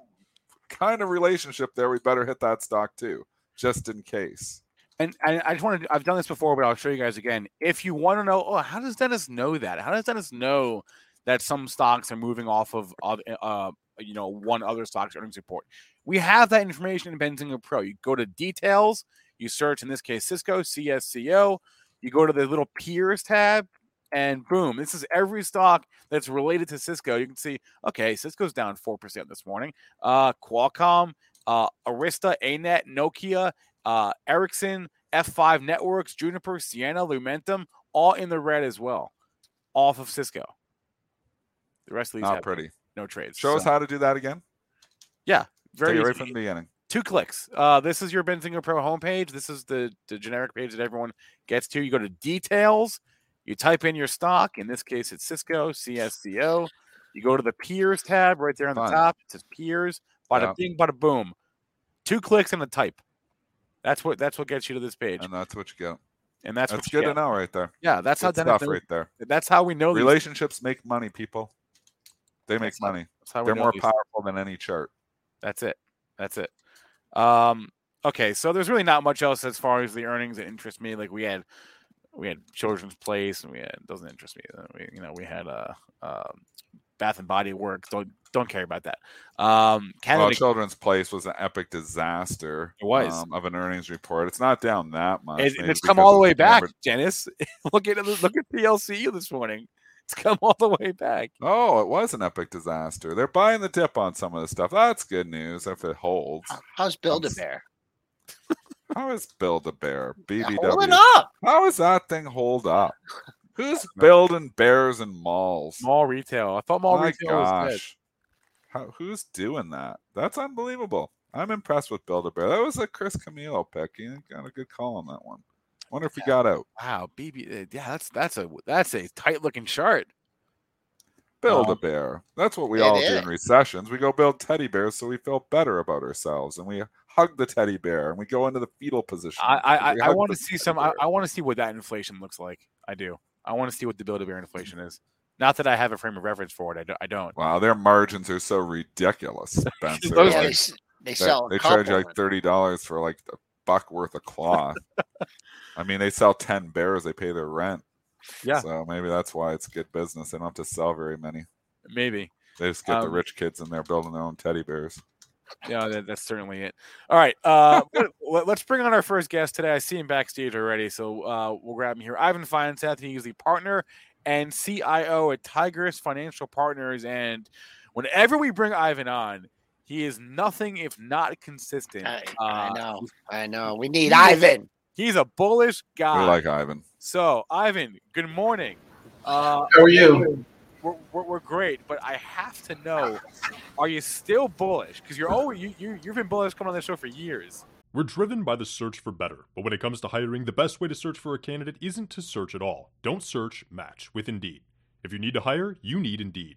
kind of relationship there. We better hit that stock too, just in case. And, and I just wanted to, I've done this before, but I'll show you guys again. If you want to know, oh, how does Dennis know that? How does Dennis know that some stocks are moving off of, uh, you know, one other stock's earnings report? We have that information in Benzinga Pro. You go to details, you search, in this case, Cisco, CSCO, you go to the little peers tab, and boom, this is every stock that's related to Cisco. You can see, okay, Cisco's down 4% this morning. Uh, Qualcomm, uh, Arista, ANET, Nokia, uh, Ericsson, F5 Networks, Juniper, Ciena, Lumentum, all in the red as well, off of Cisco. The rest of these Not pretty. no trades. Show us how to do that again. Yeah, very right from the beginning. Two clicks. Uh, this is your Benzinga Pro homepage. This is the, the generic page that everyone gets to. You go to details, you type in your stock. In this case, it's Cisco, CSCO. You go to the peers tab right there on the top. It says peers. Bada Yeah. bing, bada boom. Two clicks and a type. That's what that's what gets you to this page, And that's what you get. and that's, That's, good get. to know right there. Yeah, that's how Good Dennis stuff knows- right there. That's how we know. Relationships make money, people. They make That's how- money. That's how we They're more powerful than any chart. That's it. That's it. Um, okay, so there's really not much else as far as the earnings that interest me. Like we had, we had Children's Place, and we had doesn't interest me. Uh, We, you know, we had uh, um, Bath and Body Works. Don't don't care about that. Um, Well, Children's Place was an epic disaster. It was. um, of an earnings report. It's not down that much. it, it's come all the way back, Dennis. look at. Look at PLCU this morning. It's come all the way back. Oh, it was an epic disaster. They're buying the dip on some of the stuff. That's good news if it holds. How's Build a Bear? How is Build a Bear? Holding BBW. up. How is that thing hold up? Who's building bears and malls? Mall retail. I thought mall My retail was dead. gosh. How, who's doing that? That's unbelievable. I'm impressed with Build a Bear. That was a Chris Camillo pick. He got a good call on that one. Wonder if he got out. Wow, BB. uh, Yeah, that's that's a that's a tight looking chart. Build a Um, bear. That's what we it all do in recessions. We go build teddy bears so we feel better about ourselves, and we hug the teddy bear, and we go into the fetal position. I because I, I want to see some. I, bear. I want to see what that inflation looks like. I do. I want to see what the build a bear inflation is. Not that I have a frame of reference for it. I don't. I don't. Wow, their margins are so ridiculous, Spencer. Those Like, they, s- they they, sell. a they charge couple. like thirty dollars for like a buck worth of cloth. I mean, they sell ten bears, they pay their rent. Yeah. So maybe that's why it's good business. They don't have to sell very many. Maybe. They just get the Um, rich kids in there building their own teddy bears. Yeah, that, that's certainly it. All right. Uh, let- let's bring on our first guest today. I see him backstage already, so uh, we'll grab him here. Ivan Feinseth, he is the partner and CIO at Tigress Financial Partners. And whenever we bring Ivan on, he is nothing if not consistent. I, I Uh, know. I know. We need Ivan. He's a bullish guy. We like Ivan. so, Ivan, good morning. Uh, How are you? we're, we're, we're great, but I have to know: Are you still bullish? Because you're always you, you you've been bullish coming on this show for years. We're driven by the search for better, but when it comes to hiring, the best way to search for a candidate isn't to search at all. Don't search, match with Indeed. If you need to hire, you need Indeed.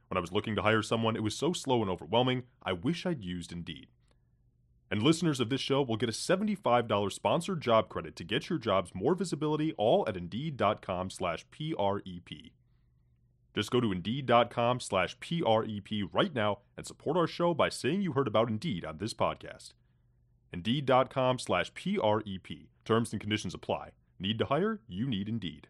When I was looking to hire someone, it was so slow and overwhelming, I wish I'd used Indeed. And listeners of this show will get a $75 sponsored job credit to get your jobs more visibility all at Indeed.com slash PREP. Just go to Indeed.com slash PREP right now and support our show by saying you heard about Indeed on this podcast. Indeed.com slash PREP. Terms and conditions apply. Need to hire? You need Indeed.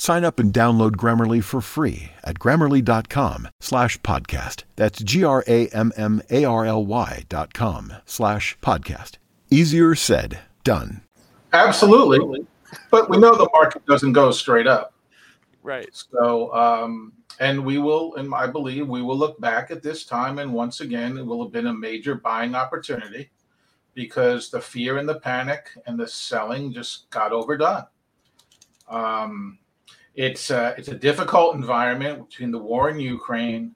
Sign up and download Grammarly for free at grammarly.com slash podcast. That's G-R-A-M-M-A-R-L-Y dot com slash podcast. Easier said, done. Absolutely. But we know the market doesn't go straight up. Right. So, um, and we will, and I believe we will look back at this time, and once again, it will have been a major buying opportunity because the fear and the panic and the selling just got overdone. Um, it's uh, it's a difficult environment between the war in Ukraine,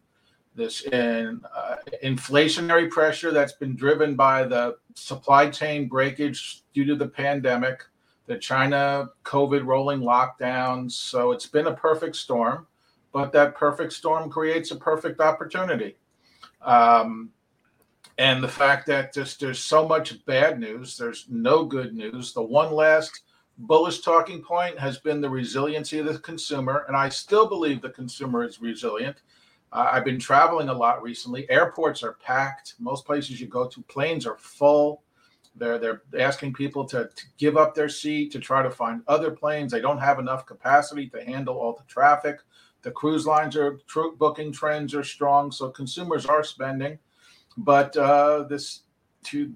this in, uh, inflationary pressure that's been driven by the supply chain breakage due to the pandemic, the China COVID rolling lockdowns. So it's been a perfect storm, but that perfect storm creates a perfect opportunity. Um, and the fact that just there's so much bad news, there's no good news. The one last bullish talking point has been the resiliency of the consumer, and I still believe the consumer is resilient. Uh, I've been traveling a lot recently. Airports are packed. Most places you go to, planes are full. They're they're asking people to, to give up their seat to try to find other planes. They don't have enough capacity to handle all the traffic. The cruise lines are tr- booking trends are strong, so consumers are spending. But uh, this two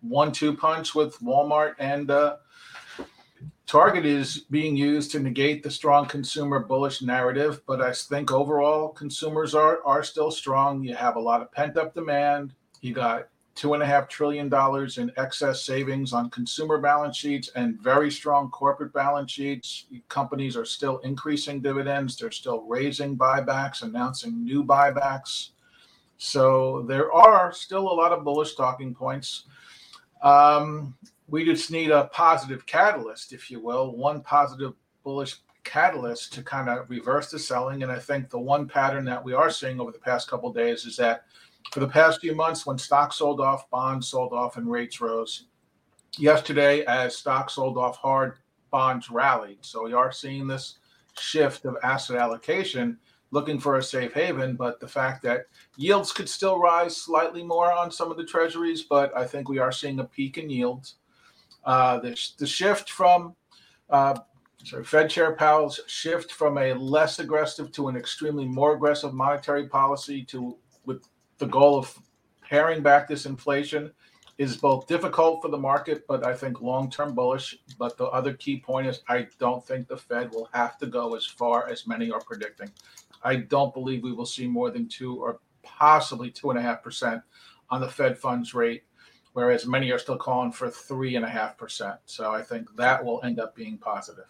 one-two punch with Walmart and uh, Target is being used to negate the strong consumer bullish narrative, but I think overall consumers are are still strong. You have a lot of pent up demand. You got two and a half trillion dollars in excess savings on consumer balance sheets and very strong corporate balance sheets. Companies are still increasing dividends. They're still raising buybacks, announcing new buybacks. So there are still a lot of bullish talking points. Um, we just need a positive catalyst, if you will, one positive bullish catalyst to kind of reverse the selling. And I think the one pattern that we are seeing over the past couple days is that for the past few months, when stocks sold off, bonds sold off, and rates rose, yesterday as stocks sold off hard, bonds rallied. So we are seeing this shift of asset allocation looking for a safe haven. But the fact that yields could still rise slightly more on some of the treasuries, but I think we are seeing a peak in yields. Uh, the, the shift from uh, sorry, Fed Chair Powell's shift from a less aggressive to an extremely more aggressive monetary policy to with the goal of paring back this inflation is both difficult for the market, but I think long term bullish. But the other key point is I don't think the Fed will have to go as far as many are predicting. I don't believe we will see more than two or possibly two and a half percent on the Fed funds rate, whereas many are still calling for three and a half percent. So I think that will end up being positive.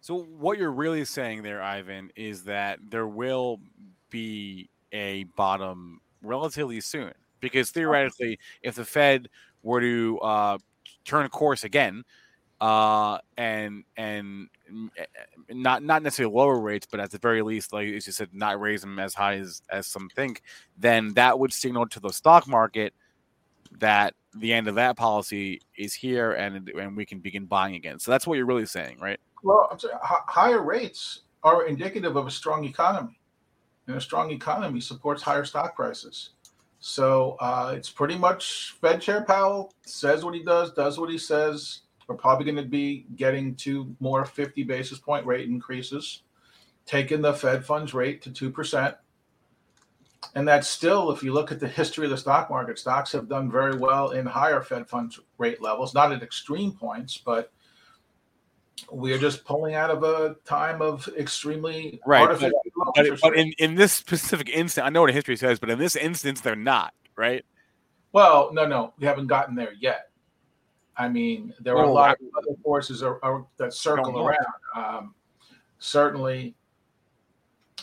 So what you're really saying there, Ivan, is that there will be a bottom relatively soon, because theoretically, if the Fed were to uh, turn course again, uh, and and eh, not not necessarily lower rates, but at the very least, like as you said, not raise them as high as as some think, then that would signal to the stock market that the end of that policy is here, and and we can begin buying again. So that's what you're really saying, right? Well, saying higher rates are indicative of a strong economy, and a strong economy supports higher stock prices. So uh, it's pretty much Fed Chair Powell says what he does, does what he says we're probably going to be getting to more 50 basis point rate increases, taking the Fed funds rate to 2%. And that's still, if you look at the history of the stock market, stocks have done very well in higher Fed funds rate levels, not at extreme points, but we are just pulling out of a time of extremely right. But, but, but in, in this specific instance, I know what history says, but in this instance, they're not, right? Well, no, no, we haven't gotten there yet. I mean, there are oh, a lot of other forces are, are, that circle around. Um, certainly,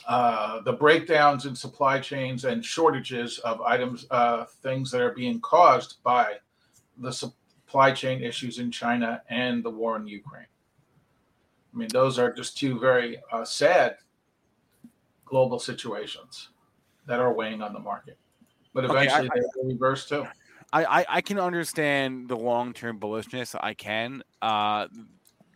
uh, the breakdowns in supply chains and shortages of items, uh, things that are being caused by the supply chain issues in China and the war in Ukraine. I mean, those are just two very uh, sad global situations that are weighing on the market. But eventually, okay, I, they will reverse too. I, I, I can understand the long term bullishness. I can. Uh,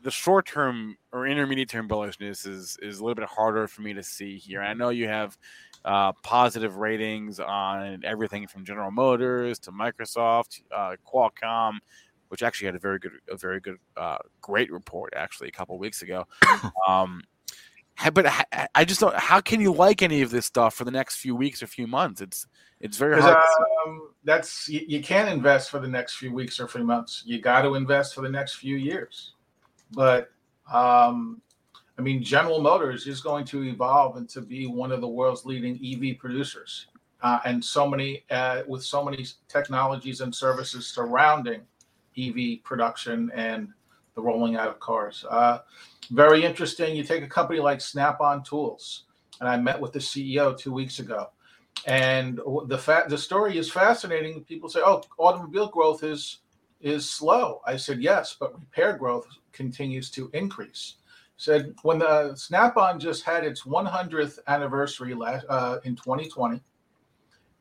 the short term or intermediate term bullishness is is a little bit harder for me to see here. I know you have uh, positive ratings on everything from General Motors to Microsoft, uh, Qualcomm, which actually had a very good, a very good, uh, great report actually a couple weeks ago. Um, but I just don't. How can you like any of this stuff for the next few weeks or few months? It's it's very hard. Um, that's you, you, can't invest for the next few weeks or few months. You got to invest for the next few years. But um, I mean, General Motors is going to evolve into be one of the world's leading EV producers, uh, and so many uh, with so many technologies and services surrounding EV production and the rolling out of cars. Uh, very interesting. You take a company like Snap on Tools, and I met with the CEO two weeks ago. And the fact the story is fascinating. People say, "Oh, automobile growth is is slow." I said, "Yes, but repair growth continues to increase." Said when the Snap-on just had its 100th anniversary last uh, in 2020,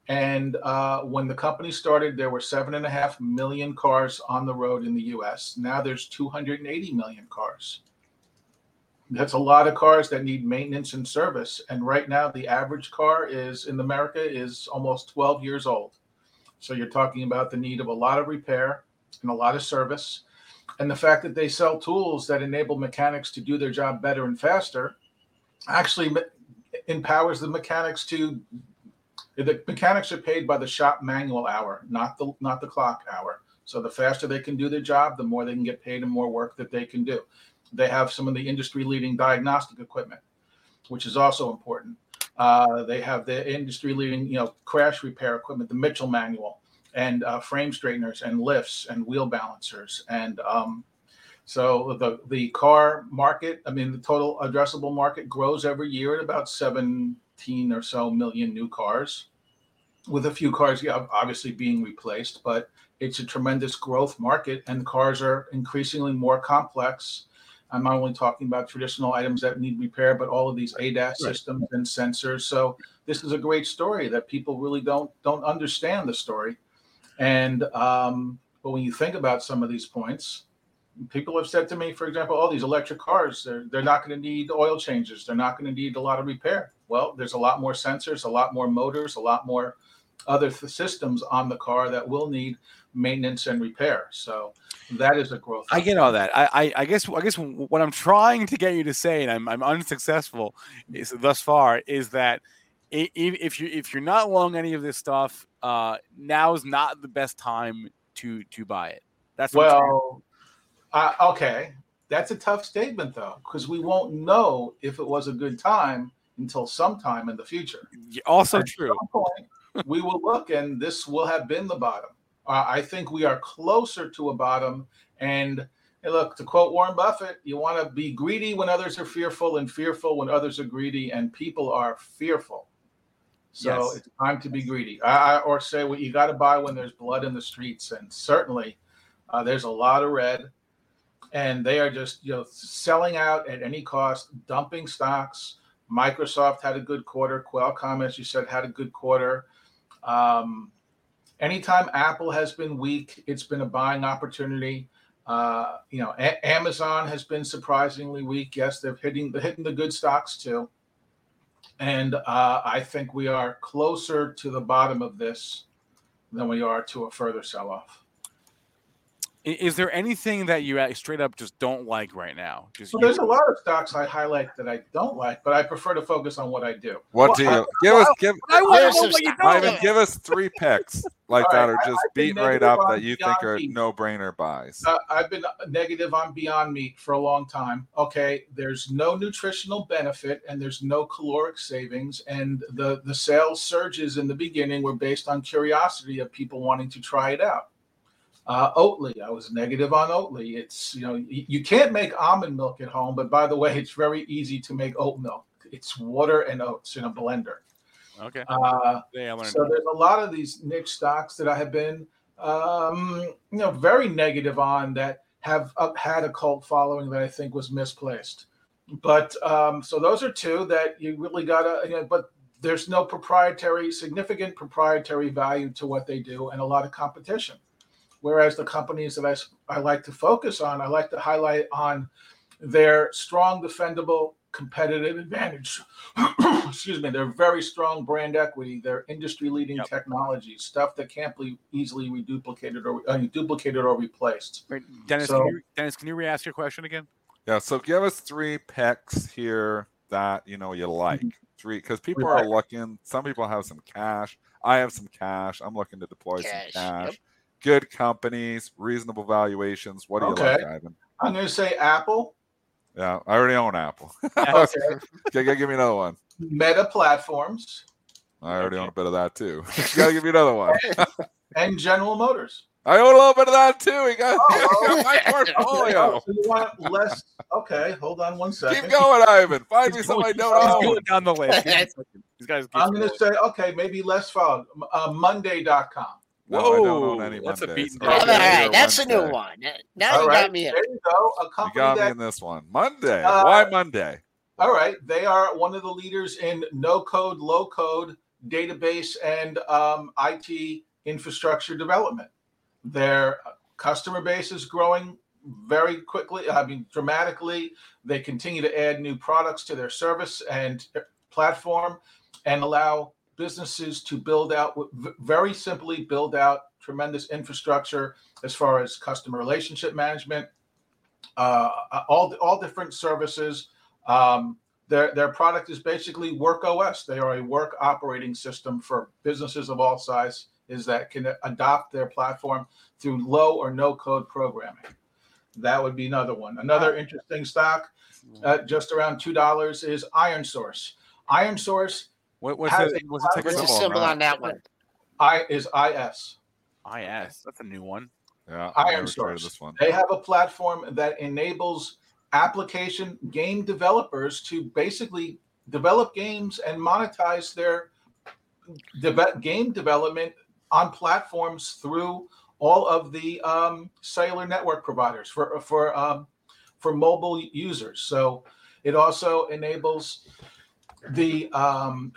and uh, when the company started, there were seven and a half million cars on the road in the U.S. Now there's 280 million cars. That's a lot of cars that need maintenance and service. And right now, the average car is in America is almost 12 years old. So you're talking about the need of a lot of repair and a lot of service. And the fact that they sell tools that enable mechanics to do their job better and faster actually empowers the mechanics to the mechanics are paid by the shop manual hour, not the not the clock hour. So the faster they can do their job, the more they can get paid and more work that they can do. They have some of the industry leading diagnostic equipment, which is also important. Uh, they have the industry leading, you know, crash repair equipment, the Mitchell manual, and uh, frame straighteners and lifts and wheel balancers. And um, so the the car market, I mean, the total addressable market grows every year at about 17 or so million new cars, with a few cars yeah, obviously being replaced. But it's a tremendous growth market, and cars are increasingly more complex I'm not only talking about traditional items that need repair, but all of these ADAS right. systems and sensors. So this is a great story that people really don't don't understand the story, and um, But when you think about some of these points, people have said to me, for example, all oh, these electric cars, they're, they're not going to need oil changes. They're not going to need a lot of repair. Well, there's a lot more sensors, a lot more motors, a lot more other th- systems on the car that will need maintenance and repair. So that is a growth. I get all that. I, I, I, guess I guess what I'm trying to get you to say, and I'm, I'm unsuccessful, is thus far, is that if you if you're not long any of this stuff, uh, now is not the best time to to buy it. That's well, uh, okay. That's a tough statement though, because we won't know if it was a good time until sometime in the future. Also At true. Point, we will look, and this will have been the bottom. Uh, I think we are closer to a bottom. And hey, look, to quote Warren Buffett, you want to be greedy when others are fearful, and fearful when others are greedy, and people are fearful. So yes. it's time to be greedy. I, or say, well, you got to buy when there's blood in the streets, and certainly uh, there's a lot of red, and they are just you know selling out at any cost, dumping stocks. Microsoft had a good quarter. Qualcomm, as you said, had a good quarter. Um, anytime Apple has been weak, it's been a buying opportunity. Uh, you know, a- Amazon has been surprisingly weak. Yes, they're hitting the hitting the good stocks too, and uh, I think we are closer to the bottom of this than we are to a further sell off. Is there anything that you straight up just don't like right now? Just well, there's a lot of stocks I highlight that I don't like, but I prefer to focus on what I do. What well, do you I, give us? Give I want to know what you don't give us three picks like that, or just beat right up that you think are no brainer buys. Uh, I've been negative on Beyond Meat for a long time. Okay, there's no nutritional benefit and there's no caloric savings, and the the sales surges in the beginning were based on curiosity of people wanting to try it out. Uh, Oatly, I was negative on Oatly. It's you know you can't make almond milk at home, but by the way, it's very easy to make oat milk. It's water and oats in a blender. Okay. Uh, yeah, so there's a lot of these niche stocks that I have been um, you know very negative on that have had a cult following that I think was misplaced. But um, so those are two that you really gotta. You know, but there's no proprietary, significant proprietary value to what they do, and a lot of competition. Whereas the companies that I, I like to focus on, I like to highlight on their strong, defendable, competitive advantage. Excuse me, their very strong brand equity, their industry leading yep. technology, stuff that can't be easily reduplicated or uh, duplicated or replaced. Wait, Dennis, so, can you, Dennis, can you re-ask your question again? Yeah, so give us three picks here that you know you like. Mm-hmm. Three, because people right. are looking. Some people have some cash. I have some cash. I'm looking to deploy cash. some cash. Yep good companies, reasonable valuations. What do okay. you like, Ivan? I'm going to say Apple. Yeah, I already own Apple. okay. okay, give me another one. Meta Platforms. I already own a bit of that too. you gotta give me another one. and General Motors. I own a little bit of that too. We got, oh, got my portfolio. So you want less? Okay, hold on one second. Keep going, Ivan. Find me something I don't own. down the list. These guys. I'm going to say okay, maybe less fog. Uh, Monday.com. No, Whoa, I don't own any that's Mondays. a beaten All right, that's a new one. Now all you right, got me in. There you go. A company you got that, me in this one. Monday. Uh, Why Monday? All right. They are one of the leaders in no code, low code database and um, IT infrastructure development. Their customer base is growing very quickly, I mean, dramatically. They continue to add new products to their service and platform and allow businesses to build out very simply build out tremendous infrastructure as far as customer relationship management uh, all all different services. Um, their their product is basically work os they are a work operating system for businesses of all size is that can adopt their platform through low or no code programming. That would be another one. Another interesting stock uh, just around two dollars is ironSource. Iron source what, what's, the, what's the What's the symbol on that one? I is IS. IS. That's a new one. Yeah, ironSource. This one. They have a platform that enables application game developers to basically develop games and monetize their de- game development on platforms through all of the um, cellular network providers for for um, for mobile users. So it also enables the um,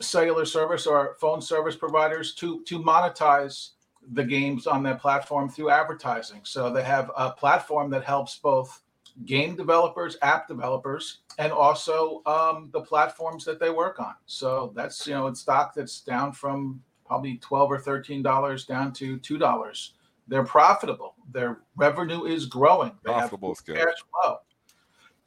cellular service or phone service providers to to monetize the games on their platform through advertising. So they have a platform that helps both game developers, app developers, and also um, the platforms that they work on. So that's you know it's stock that's down from probably twelve or thirteen dollars down to two dollars. They're profitable. Their revenue is growing. They Profitable have cash flow.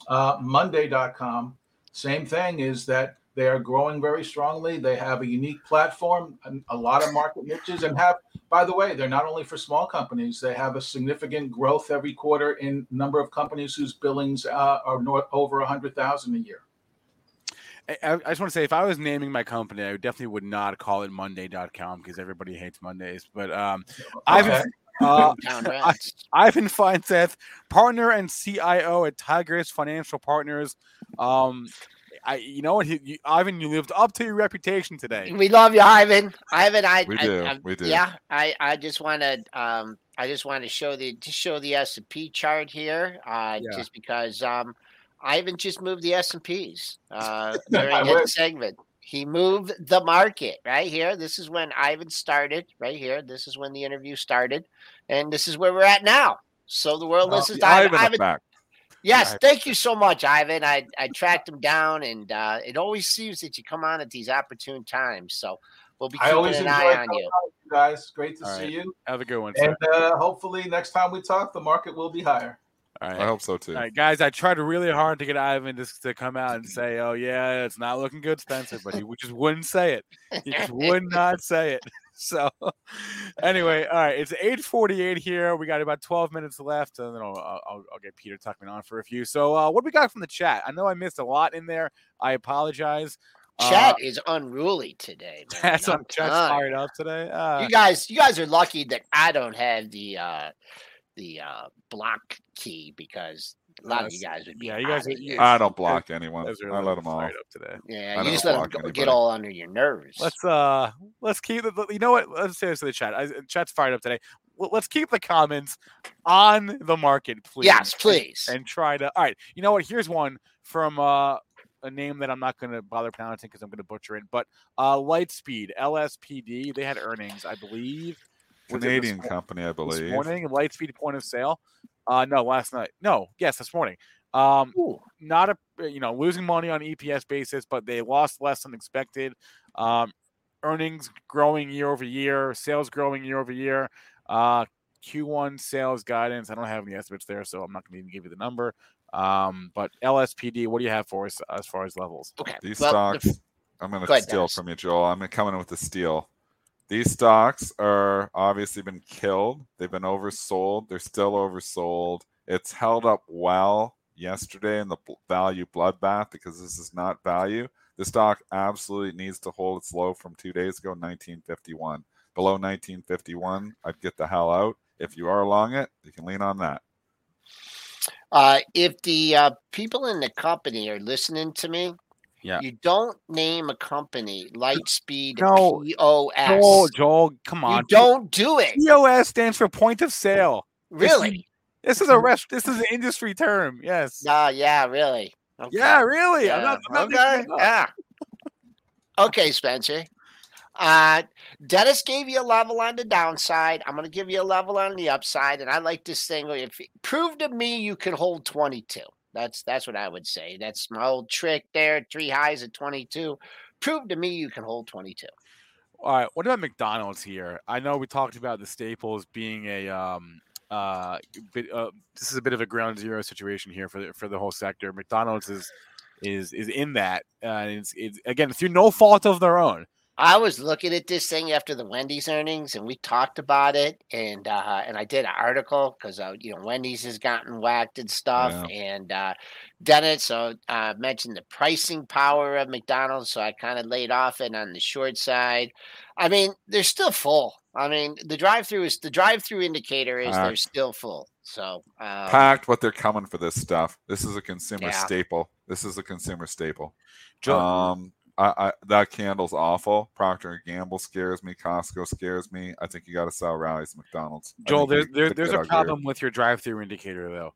Uh, Monday.com, same thing is that they are growing very strongly. They have a unique platform, and a lot of market niches, and have, by the way, they're not only for small companies. They have a significant growth every quarter in number of companies whose billings uh, are north, over a hundred thousand a year. I, I I just want to say, if I was naming my company, I definitely would not call it Monday.com because everybody hates Mondays. But um, Ivan, Okay. uh, Town rats. Ivan Feinseth, partner and CIO at Tigress Financial Partners. Um, I, you know what, he, you, Ivan, you lived up to your reputation today. We love you, Ivan. Ivan, I We do, I- we do. Yeah, I, I just want to um I just want to show the just show the S and P chart here. Uh, Yeah. just because um Ivan just moved the S and P's uh during wish. that segment. He moved the market right here. This is when Ivan started. Right here. This is when the interview started, and this is where we're at now. So the world Oh, listens to Ivan. Ivan Ivan effect. Yes, Ivan. thank you so much, Ivan. I, I tracked him down, and uh, it always seems that you come on at these opportune times. So we'll be I keeping always an enjoy eye on you. on you guys. Great to All see right. you. Have a good one. And uh, hopefully next time we talk, the market will be higher. All I hope so too. All right, guys, I tried really hard to get Ivan to, to come out and say, "Oh yeah, it's not looking good, Spencer," but he just wouldn't say it. He just would not say it. So, anyway, all right, it's eight forty-eight here. We got about twelve minutes left, and then I'll, I'll, I'll get Peter Tuchman on for a few. So, uh, what we got from the chat? I know I missed a lot in there. I apologize. Chat Uh, is unruly today. Man. Chat's I'm chat's fired up today. Uh, You guys, you guys are lucky that I don't have the uh, the uh, block key because a lot of you guys would be. Yeah, you guys are- you- I don't block anyone. guys I let them off. fired up today. yeah, I you just let them go, anybody. get all under your nerves. Let's uh let's keep the, the- you know what let's say this to the chat. I, chat's fired up today. Let's keep the comments on the market, please. yes, and- please. And, try to. All right. You know what? Here's one from uh a name that I'm not going to bother pronouncing because I'm going to butcher it. But uh Lightspeed LSPD. They had earnings, I believe. Was it this Canadian mo- company, I believe. This believe. morning, Lightspeed point of sale. Uh no, last night. No, yes, this morning. Um, Ooh, not a you know losing money on EPS basis, but they lost less than expected. Um, earnings growing year over year, sales growing year over year. Uh, Q1 sales guidance. I don't have any estimates there, so I'm not going to even give you the number. Um, but LSPD, what do you have for us as far as levels? okay. These well, the stocks, I'm going to ahead, steal Dennis. from you, Joel. I'm coming in with the steal. These stocks are obviously been killed. They've been oversold. They're still oversold. It's held up well yesterday in the value bloodbath because this is not value. The stock absolutely needs to hold its low from two days ago, 1951. Below 1951, I'd get the hell out. If you are long it, you can lean on that. Uh, if the uh, people in the company are listening to me, Yeah. you don't name a company Lightspeed No, POS. Joel, Joel, come on. you don't do it. POS stands for point of sale. Really? This is a rest. This is an industry term. Yes. No, yeah, really. Okay. Yeah, really. I'm not, I'm not okay. making it up. Yeah. okay, Spencer. Uh, Dennis gave you a level on the downside. I'm going to give you a level on the upside, and I like this thing. If prove to me you can hold 22. That's that's what I would say. That's my old trick there. Three highs at 22. Prove to me you can hold 22. All right. What about McDonald's here? I know we talked about the staples being a um uh bit uh this is a bit of a ground zero situation here for the for the whole sector. McDonald's is is is in that. Uh, it's it's again through no fault of their own. I was looking at this thing after the Wendy's earnings, and we talked about it, and uh, and I did an article because uh, you know Wendy's has gotten whacked and stuff, and uh, it. so uh, mentioned the pricing power of McDonald's, so I kind of laid off it on the short side. I mean, they're still full. I mean, the drive-through is the drive-through indicator is they're still full. So um, Packed, but they're coming for this stuff. This is a consumer Yeah. staple. This is a consumer staple. Joe, Um, I, I that candle's awful. Procter and Gamble scares me. Costco scares me. I think you got to sell rallies. McDonald's. Joel, there's there, there's a ugly. problem with your drive-through indicator though.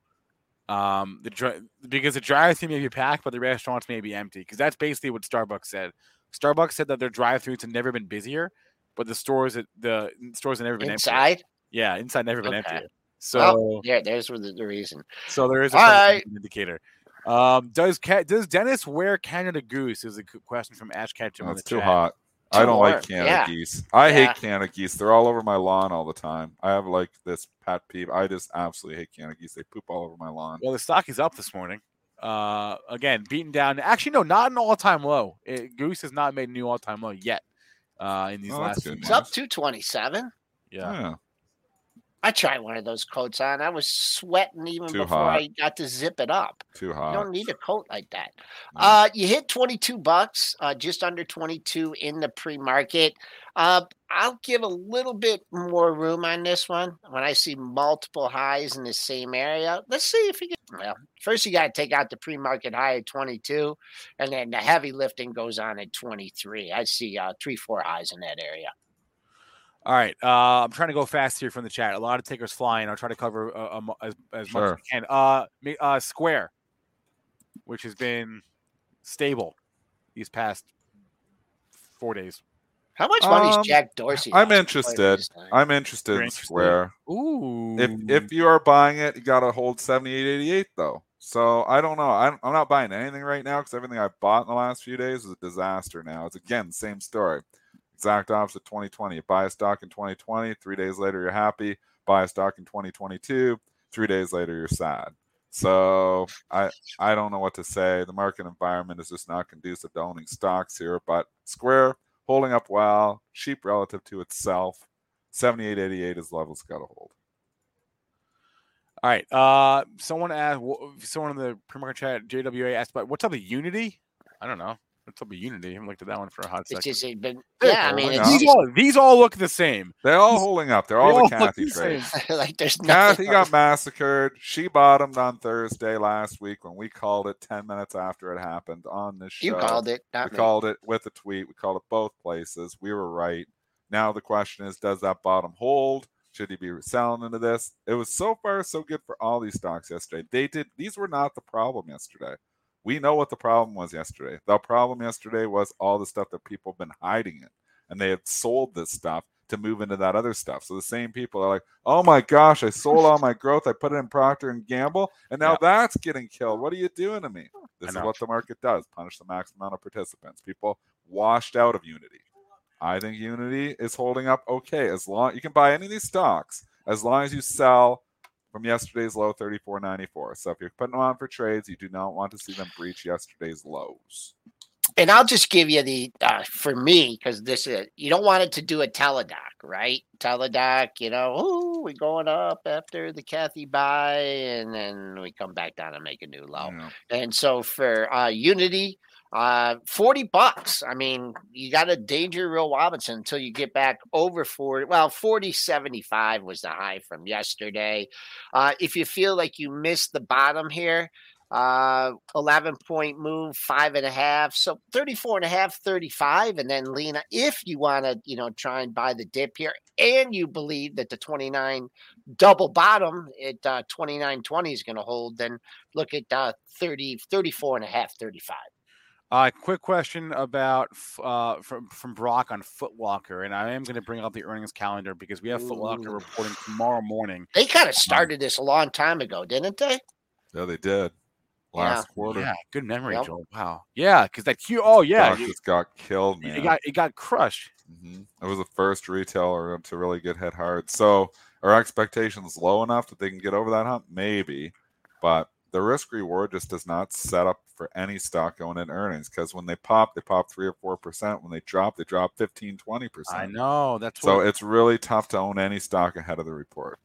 Um, the dri- because the drive-through may be packed, but the restaurants may be empty. Because that's basically what Starbucks said. Starbucks said that their drive-throughs have never been busier, but the stores that the stores have never been empty. Inside? Yeah, inside never been Okay. empty. So Oh, yeah, there's the, the reason. so there is a right. indicator. Um, does Ca- does Dennis wear Canada Goose? Is a question from Ash Ketchum. No, in it's the too chat. hot. I don't warm, like Canada yeah. geese. I Yeah. hate Canada geese. They're all over my lawn all the time. I have like this pet peeve. I just absolutely hate Canada geese. They poop all over my lawn. Well, the stock is up this morning. Uh, again, beaten down. Actually, no, not an all-time low. It, Goose has not made a new all-time low yet. Uh, in these Oh, last that's good It's up 227. Yeah. Yeah. I tried one of those coats on. I was sweating even Too before hot. I got to zip it up. Too hot. You don't need a coat like that. Uh, you hit 22 bucks, uh, just under 22 in the pre-market. Uh, I'll give a little bit more room on this one when I see multiple highs in the same area. Let's see if you can. Well, first you got to take out the pre-market high at 22, and then the heavy lifting goes on at 23. I see uh, three, four highs in that area. All right. Uh, I'm trying to go fast here from the chat. A lot of takers flying. I'll try to cover uh, um, as, as much as Sure. I can. Uh, uh, Square, which has been stable these past four days. How much money Um, is Jack Dorsey? I'm lost to play interested. I'm interested You're in interested? Square. Ooh. If if you are buying it, you got to hold 78.88 though. So I don't know. I'm, I'm not buying anything right now because everything I bought in the last few days is a disaster. Now it's again same story. Exact opposite 2020. You buy a stock in 2020, three days later you're happy. Buy a stock in 2022, three days later you're sad. So I I don't know what to say. The market environment is just not conducive to owning stocks here. But Square holding up well, cheap relative to itself. 78.88 is levels got to hold. All right. Uh, someone asked. Someone in the pre-market chat, JWA asked about what's up with Unity. I don't know. What's up with Unity? I looked at that one for a hot It's second. just, it been, They're yeah, I mean, it's these, all, these all look the same. They're all holding up. They're all They the look Cathie the trades. like there's nothing. Cathie got massacred. She bottomed on Thursday last week when we called it 10 minutes after it happened on this show. You called it, We me. called it with a tweet. We called it both places. We were right. Now the question is, does that bottom hold? Should he be selling into this? It was so far so good for all these stocks yesterday. They did these were not the problem yesterday. We know what the problem was yesterday. The problem yesterday was all the stuff that people have been hiding in, and they had sold this stuff to move into that other stuff. So the same people are like, "Oh my gosh, I sold all my growth. I put it in Procter and Gamble, and now Yeah. that's getting killed. What are you doing to me?" This is what the market does: punish the max amount of participants. People washed out of Unity. I think Unity is holding up okay as long you can buy any of these stocks as long as you sell from yesterday's low 34.94. So if you're putting them on for trades, you do not want to see them breach yesterday's lows. and I'll just give you the uh, for me because this is you don't want it to do a teledoc, right? Teladoc, you know, oh, we're going up after the Cathie buy, and then we come back down and make a new low. Know. And so for uh, Unity, uh, forty bucks. I mean, you got a danger, real Robinson, until you get back over forty. Well, forty seventy five was the high from yesterday. Uh, if you feel like you missed the bottom here, uh 11 point move five and a half so 34 and a half 35 and then lena if you want to you know try and buy the dip here and you believe that the 29 double bottom at uh 29.20 is going to hold then look at uh 30 34 and a half 35 Uh, quick question about f- uh, from from Brock on Footlocker, and I am going to bring up the earnings calendar because we have Footlocker Ooh. reporting tomorrow morning. they kind of started this a long time ago didn't they Yeah, they did. Last quarter. Yeah, good memory, Yep. Joel. Wow. Yeah, because that Q. Oh yeah, Stock you- just got killed, man. it got it got crushed. hmm It was the first retailer to really get hit hard. So are expectations low enough that they can get over that hump? Maybe, but the risk reward just does not set up for any stock going in earnings because when they pop, they pop three or four percent. When they drop, they drop 15, 20 I percent. know. That's So what, it's really tough to own any stock ahead of the report.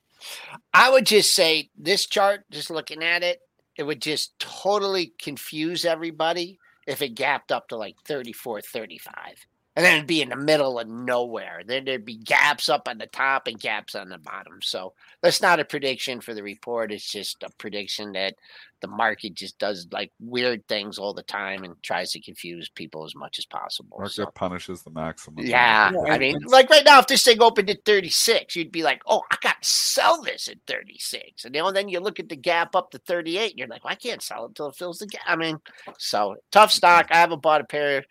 I would just say this chart, just looking at it, it would just totally confuse everybody if it gapped up to like 34, 35. And then it'd be in the middle of nowhere. Then there'd be gaps up on the top and gaps on the bottom. So that's not a prediction for the report. It's just a prediction that the market just does like weird things all the time and tries to confuse people as much as possible. Market So- punishes the maximum. yeah, Yeah, I mean, like right now, if this thing opened at 36, you'd be like, "Oh, I got to sell this at 36," and you know, then you look at the gap up to 38, and you're like, well, "I can't sell it until it fills the gap." I mean, so tough stock. I haven't bought a pair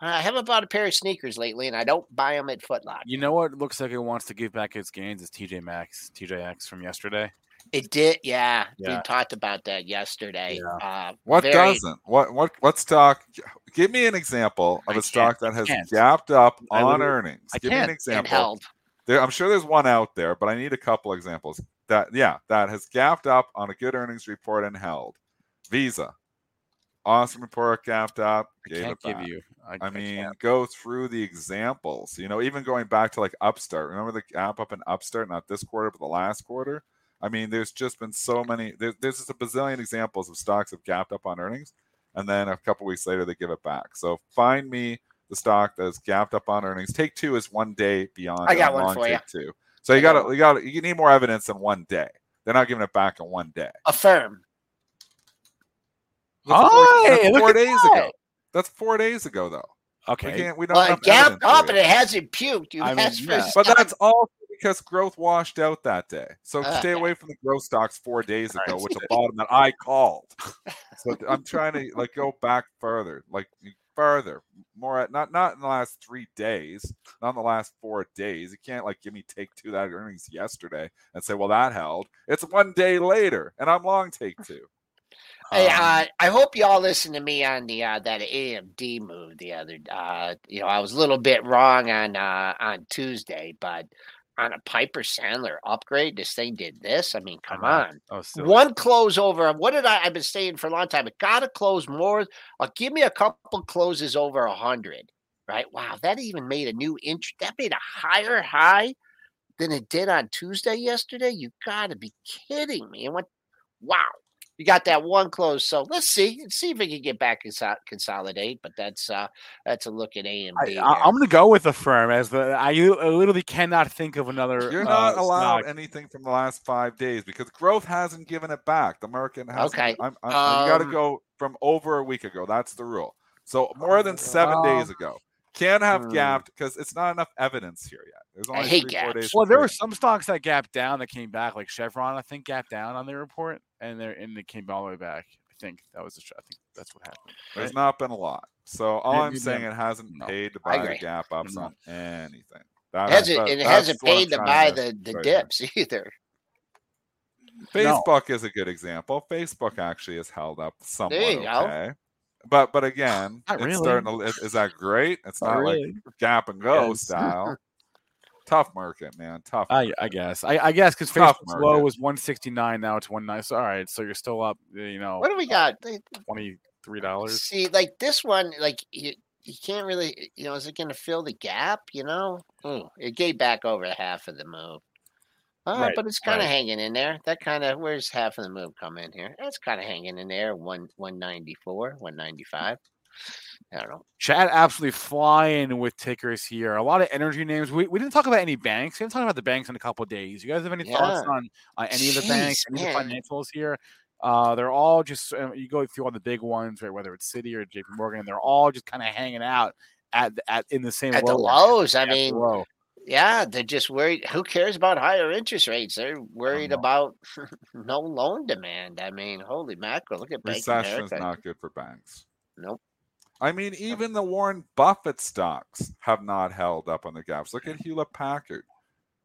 I haven't bought a pair of sneakers lately, and I don't buy them at Foot Locker. You know what looks like it wants to give back its gains is TJ Maxx, TJX from yesterday. It did, yeah. Yeah. We talked about that yesterday. Uh, What very- doesn't? What what what stock? Give me an example of I a stock that has gapped up I on literally- earnings. I Give me an can't. and example. held. There, I'm sure there's one out there, but I need a couple examples. That yeah, that has gapped up on a good earnings report and held. Visa, awesome report, gapped up. I can't it give you. I, I I mean, can't. go through the examples. You know, even going back to like Upstart. Remember the gap up in Upstart, not this quarter, but the last quarter. I mean, there's just been so many. There, there's just a bazillion examples of stocks have gapped up on earnings, and then a couple weeks later they give it back. So find me the stock that has gapped up on earnings. Take two is one day beyond. I uh, got one for ya. take two. So you I got got to you got to you need more evidence than one day. They're not giving it back in one day. Affirm. That's four, Oh, hey, four days that. ago. That's four days ago though. We Okay. can't. We don't Well, have it gapped up for and it. it hasn't puked. You I mean, asked yeah. But that's all because growth washed out that day. So Uh, stay away from the growth stocks four days ago, right, which so- a bottom that I called. So I'm trying to like go back further, like further, more at not not in the last three days, not in the last four days. You can't like give me take two that earnings yesterday and say, well, that held. It's one day later, and I'm long take two. Hey, Um, uh, I hope y'all listen to me on the uh, that AMD move the other. Uh, you know, I was a little bit wrong on uh, on Tuesday, but on a Piper Sandler upgrade, this thing did this. I mean, come know. on, Oh, one close over. What did I? I've been saying for a long time. It got to close more. Uh, give me a couple closes over a hundred. Right? Wow, that even made a new inch. That made a higher high than it did on Tuesday yesterday. You got to be kidding me! And what? Wow. You got that one close, so let's see. Let's see if we can get back and consol- consolidate. But that's uh that's a look at AMD. I, there. I, am going to go with the firm as the. I, u- I literally cannot think of another. You're not uh, allowed stock. anything from the last five days because growth hasn't given it back. The market hasn't. Okay, I'm, I'm, you got to um, go from over a week ago. That's the rule. So more than seven days Um, ago can't have hmm. gapped because it's not enough evidence here yet. There's I only hate three, four gaps. days. Well, there were some stocks that gapped down that came back, like Chevron. I think gapped down on their report, and they're and they came all the way back. I think that was the. I think that's what happened. There's right? not been a lot. So all Maybe I'm saying it hasn't No. paid to buy the gap ups No. on anything. It hasn't, that- it hasn't paid to buy to the, the trade here. dips either. No. Facebook is a good example. Facebook actually has held up somewhat you go. okay. But but again, Not it's really. starting to is, is that great? It's Not not like gap and go Yes. style. Tough market, man. Tough. I, market. I guess. I, I guess because Tough Facebook's low was 169. Now it's 19. So all right. So you're still up. uh, You know, What do we got? 23 dollars. See, like this one, like you, you can't really, you know, is it going to fill the gap? You know, Hmm, it gave back over half of the move. Uh, Right, but it's kind of right. hanging in there. That kind of where's half of the move come in here? That's kind of hanging in there. One one ninety four, one ninety five. I don't know. Chad absolutely flying with tickers here. A lot of energy names. We, we didn't talk about any banks. We didn't talk about the banks in a couple of days. You guys have any thoughts on uh, any of the banks, Jeez, any of the financials here? Uh, they're all just uh, you go through all the big ones, right? Whether it's Citi or J.P. Morgan, and they're all just kind of hanging out at at in the same At the low lows, I at the mean, low. yeah, they're just worried. Who cares about higher interest rates? They're worried about no loan demand. I mean, holy mackerel! Look at Recession is not good for banks. Nope. I mean, even the Warren Buffett stocks have not held up on the gaps. Look at Hewlett Packard.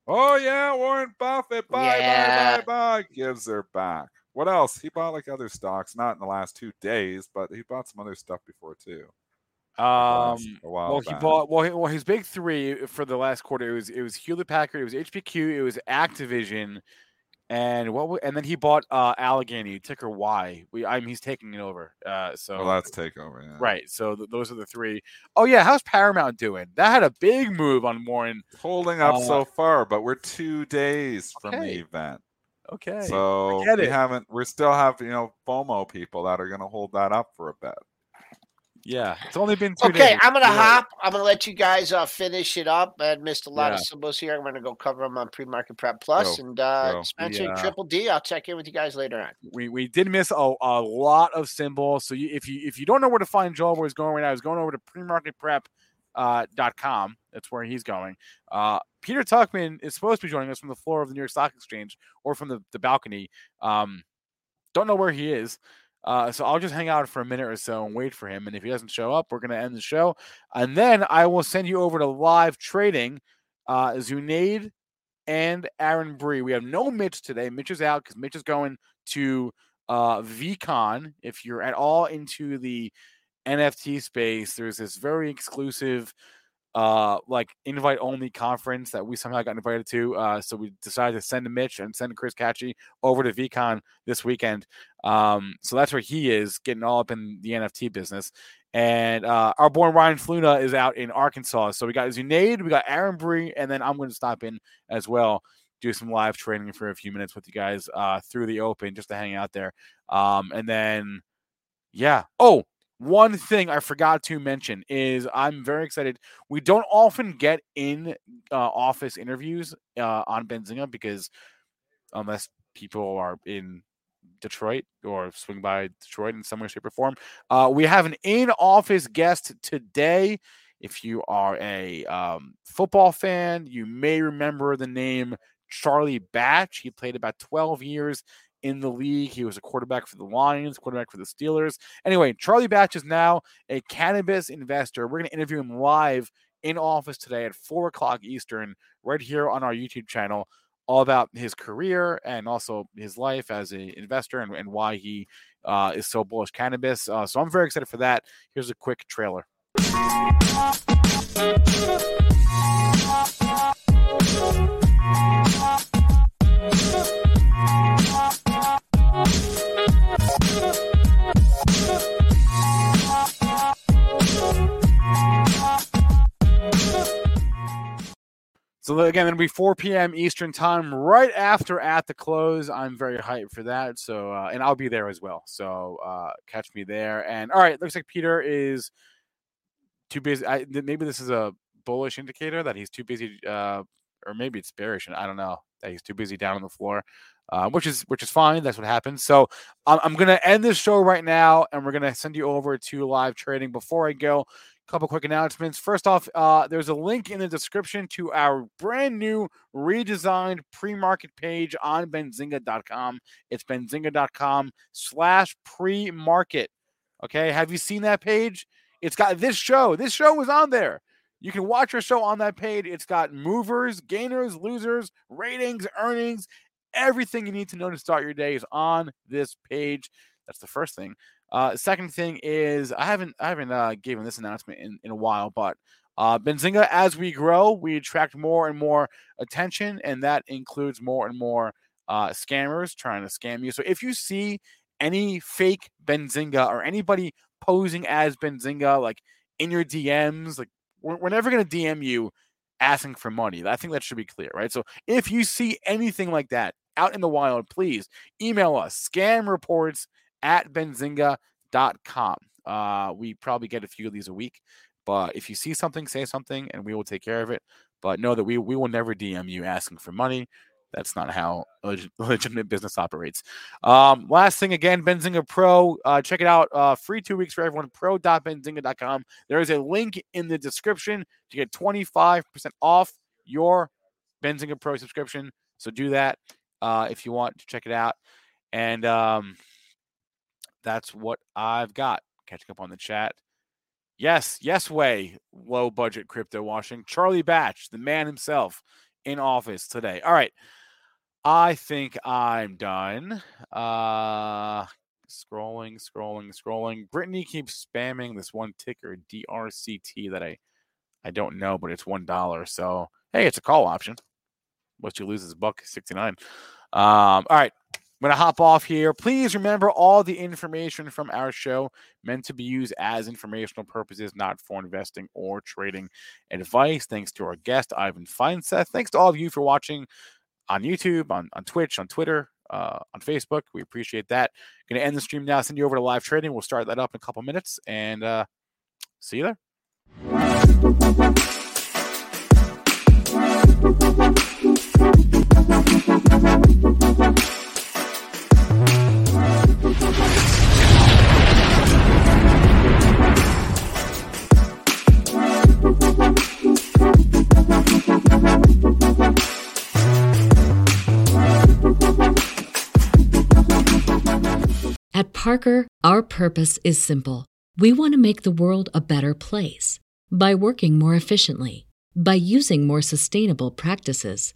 Oh yeah, Warren Buffett, buy, Yeah. buy, buy, buy, gives her back. What else? He bought like other stocks, not in the last two days, but he bought some other stuff before too. Um, well, he bought well, he, well, his big three for the last quarter. It was it was Hewlett Packard, it was HPQ, it was Activision, and what? wa- And then he bought uh Alleghany ticker Y. We, I mean, he's taking it over. Uh, so Well, that's takeover. Yeah. right. So th- those are the three. Oh yeah, how's Paramount doing? That had a big move on Warren. Holding up Uh, so far, but we're two days from the event. Okay. So we haven't. We still have you know FOMO people that are going to hold that up for a bit. Yeah, it's only been two Okay, days. I'm gonna Yeah. hop. I'm gonna let you guys uh, finish it up. I missed a lot Yeah. of symbols here. I'm gonna go cover them on pre-market prep plus Go, and uh, go. expansion Yeah. triple D. I'll check in with you guys later on. we we did miss a, a lot of symbols. So you, if you if you don't know where to find Joel, where he's going right now, he's going over to premarketprep uh, dot com. That's where he's going. Uh, Peter Tuchman is supposed to be joining us from the floor of the New York Stock Exchange or from the, the balcony. Um, don't know where he is. Uh, so I'll just hang out for a minute or so and wait for him. And if he doesn't show up, we're going to end the show. And then I will send you over to live trading. Uh, Zunaid and Aaron Bry. We have no Mitch today. Mitch is out because Mitch is going to uh, VeeCon. If you're at all into the NFT space, there's this very exclusive uh like invite only conference that we somehow got invited to. Uh so we decided to send Mitch and send Chris Katje over to VeeCon this weekend. Um so that's where he is getting all up in the NFT business. And uh our boy Ryan Fluna is out in Arkansas. So we got Zunaid, we got Aaron Bry, and then I'm going to stop in as well, do some live training for a few minutes with you guys uh through the open just to hang out there. Um and then yeah. Oh, one thing I forgot to mention is I'm very excited. We don't often get in uh, office interviews uh, on Benzinga because unless people are in Detroit or swing by Detroit in some way, shape, or form, uh, we have an in-office guest today. If you are a um, football fan, you may remember the name Charlie Batch. He played about 12 years in the league. He was a quarterback for the Lions, quarterback for the Steelers. Anyway, Charlie Batch is now a cannabis investor. We're going to interview him live in office today at four o'clock Eastern, right here on our YouTube channel, all about his career and also his life as an investor and, and why he uh, is so bullish cannabis. Uh, so I'm very excited for that. Here's a quick trailer. So again, it'll be 4 p.m. Eastern time, right after at the close. I'm very hyped for that. So, uh, and I'll be there as well. So, uh, catch me there. And all right, looks like Peter is too busy. I, maybe this is a bullish indicator that he's too busy, uh, or maybe it's bearish. and I don't know that he's too busy down on the floor, uh, which is which is fine. That's what happens. So, I'm, I'm gonna end this show right now, and we're gonna send you over to live trading. Before I go, couple quick announcements. First off, uh, there's a link in the description to our brand new redesigned pre-market page on benzinga.com. It's benzinga.com slash pre-market. Okay. Have you seen that page? It's got this show. This show was on there. You can watch our show on that page. It's got movers, gainers, losers, ratings, earnings, everything you need to know to start your day is on this page. That's the first thing. Uh, second thing is I haven't I haven't uh, given this announcement in, in a while, but uh, Benzinga, as we grow, we attract more and more attention, and that includes more and more uh, scammers trying to scam you. So if you see any fake Benzinga or anybody posing as Benzinga, like in your DMs, like we're, we're never going to DM you asking for money. I think that should be clear, right? So if you see anything like that out in the wild, please email us scam reports at benzinga.com. Uh, we probably get a few of these a week, but if you see something, say something and we will take care of it. But know that we, we will never DM you asking for money. That's not how leg- legitimate business operates. Um, last thing again, Benzinga Pro. Uh, check it out. Uh, free two weeks for everyone. Pro.benzinga.com. There is a link in the description to get 25% off your Benzinga Pro subscription. So do that uh, if you want to check it out. And um, that's what I've got. Catching up on the chat. Yes, yes, way low budget crypto washing. Charlie Batch, the man himself, in office today. All right. I think I'm done. Uh scrolling, scrolling, scrolling. Brittany keeps spamming this one ticker, DRCT, that I I don't know, but it's one dollar. So hey, it's a call option. What you lose is buck sixty nine. Um, all right. I'm going to hop off here. Please remember all the information from our show meant to be used as informational purposes, not for investing or trading advice. Thanks to our guest, Ivan Feinseth. Thanks to all of you for watching on YouTube, on, on Twitch, on Twitter, uh, on Facebook. We appreciate that. Going to end the stream now, send you over to live trading. We'll start that up in a couple minutes and uh, see you there. Parker, our purpose is simple. We want to make the world a better place by working more efficiently, by using more sustainable practices,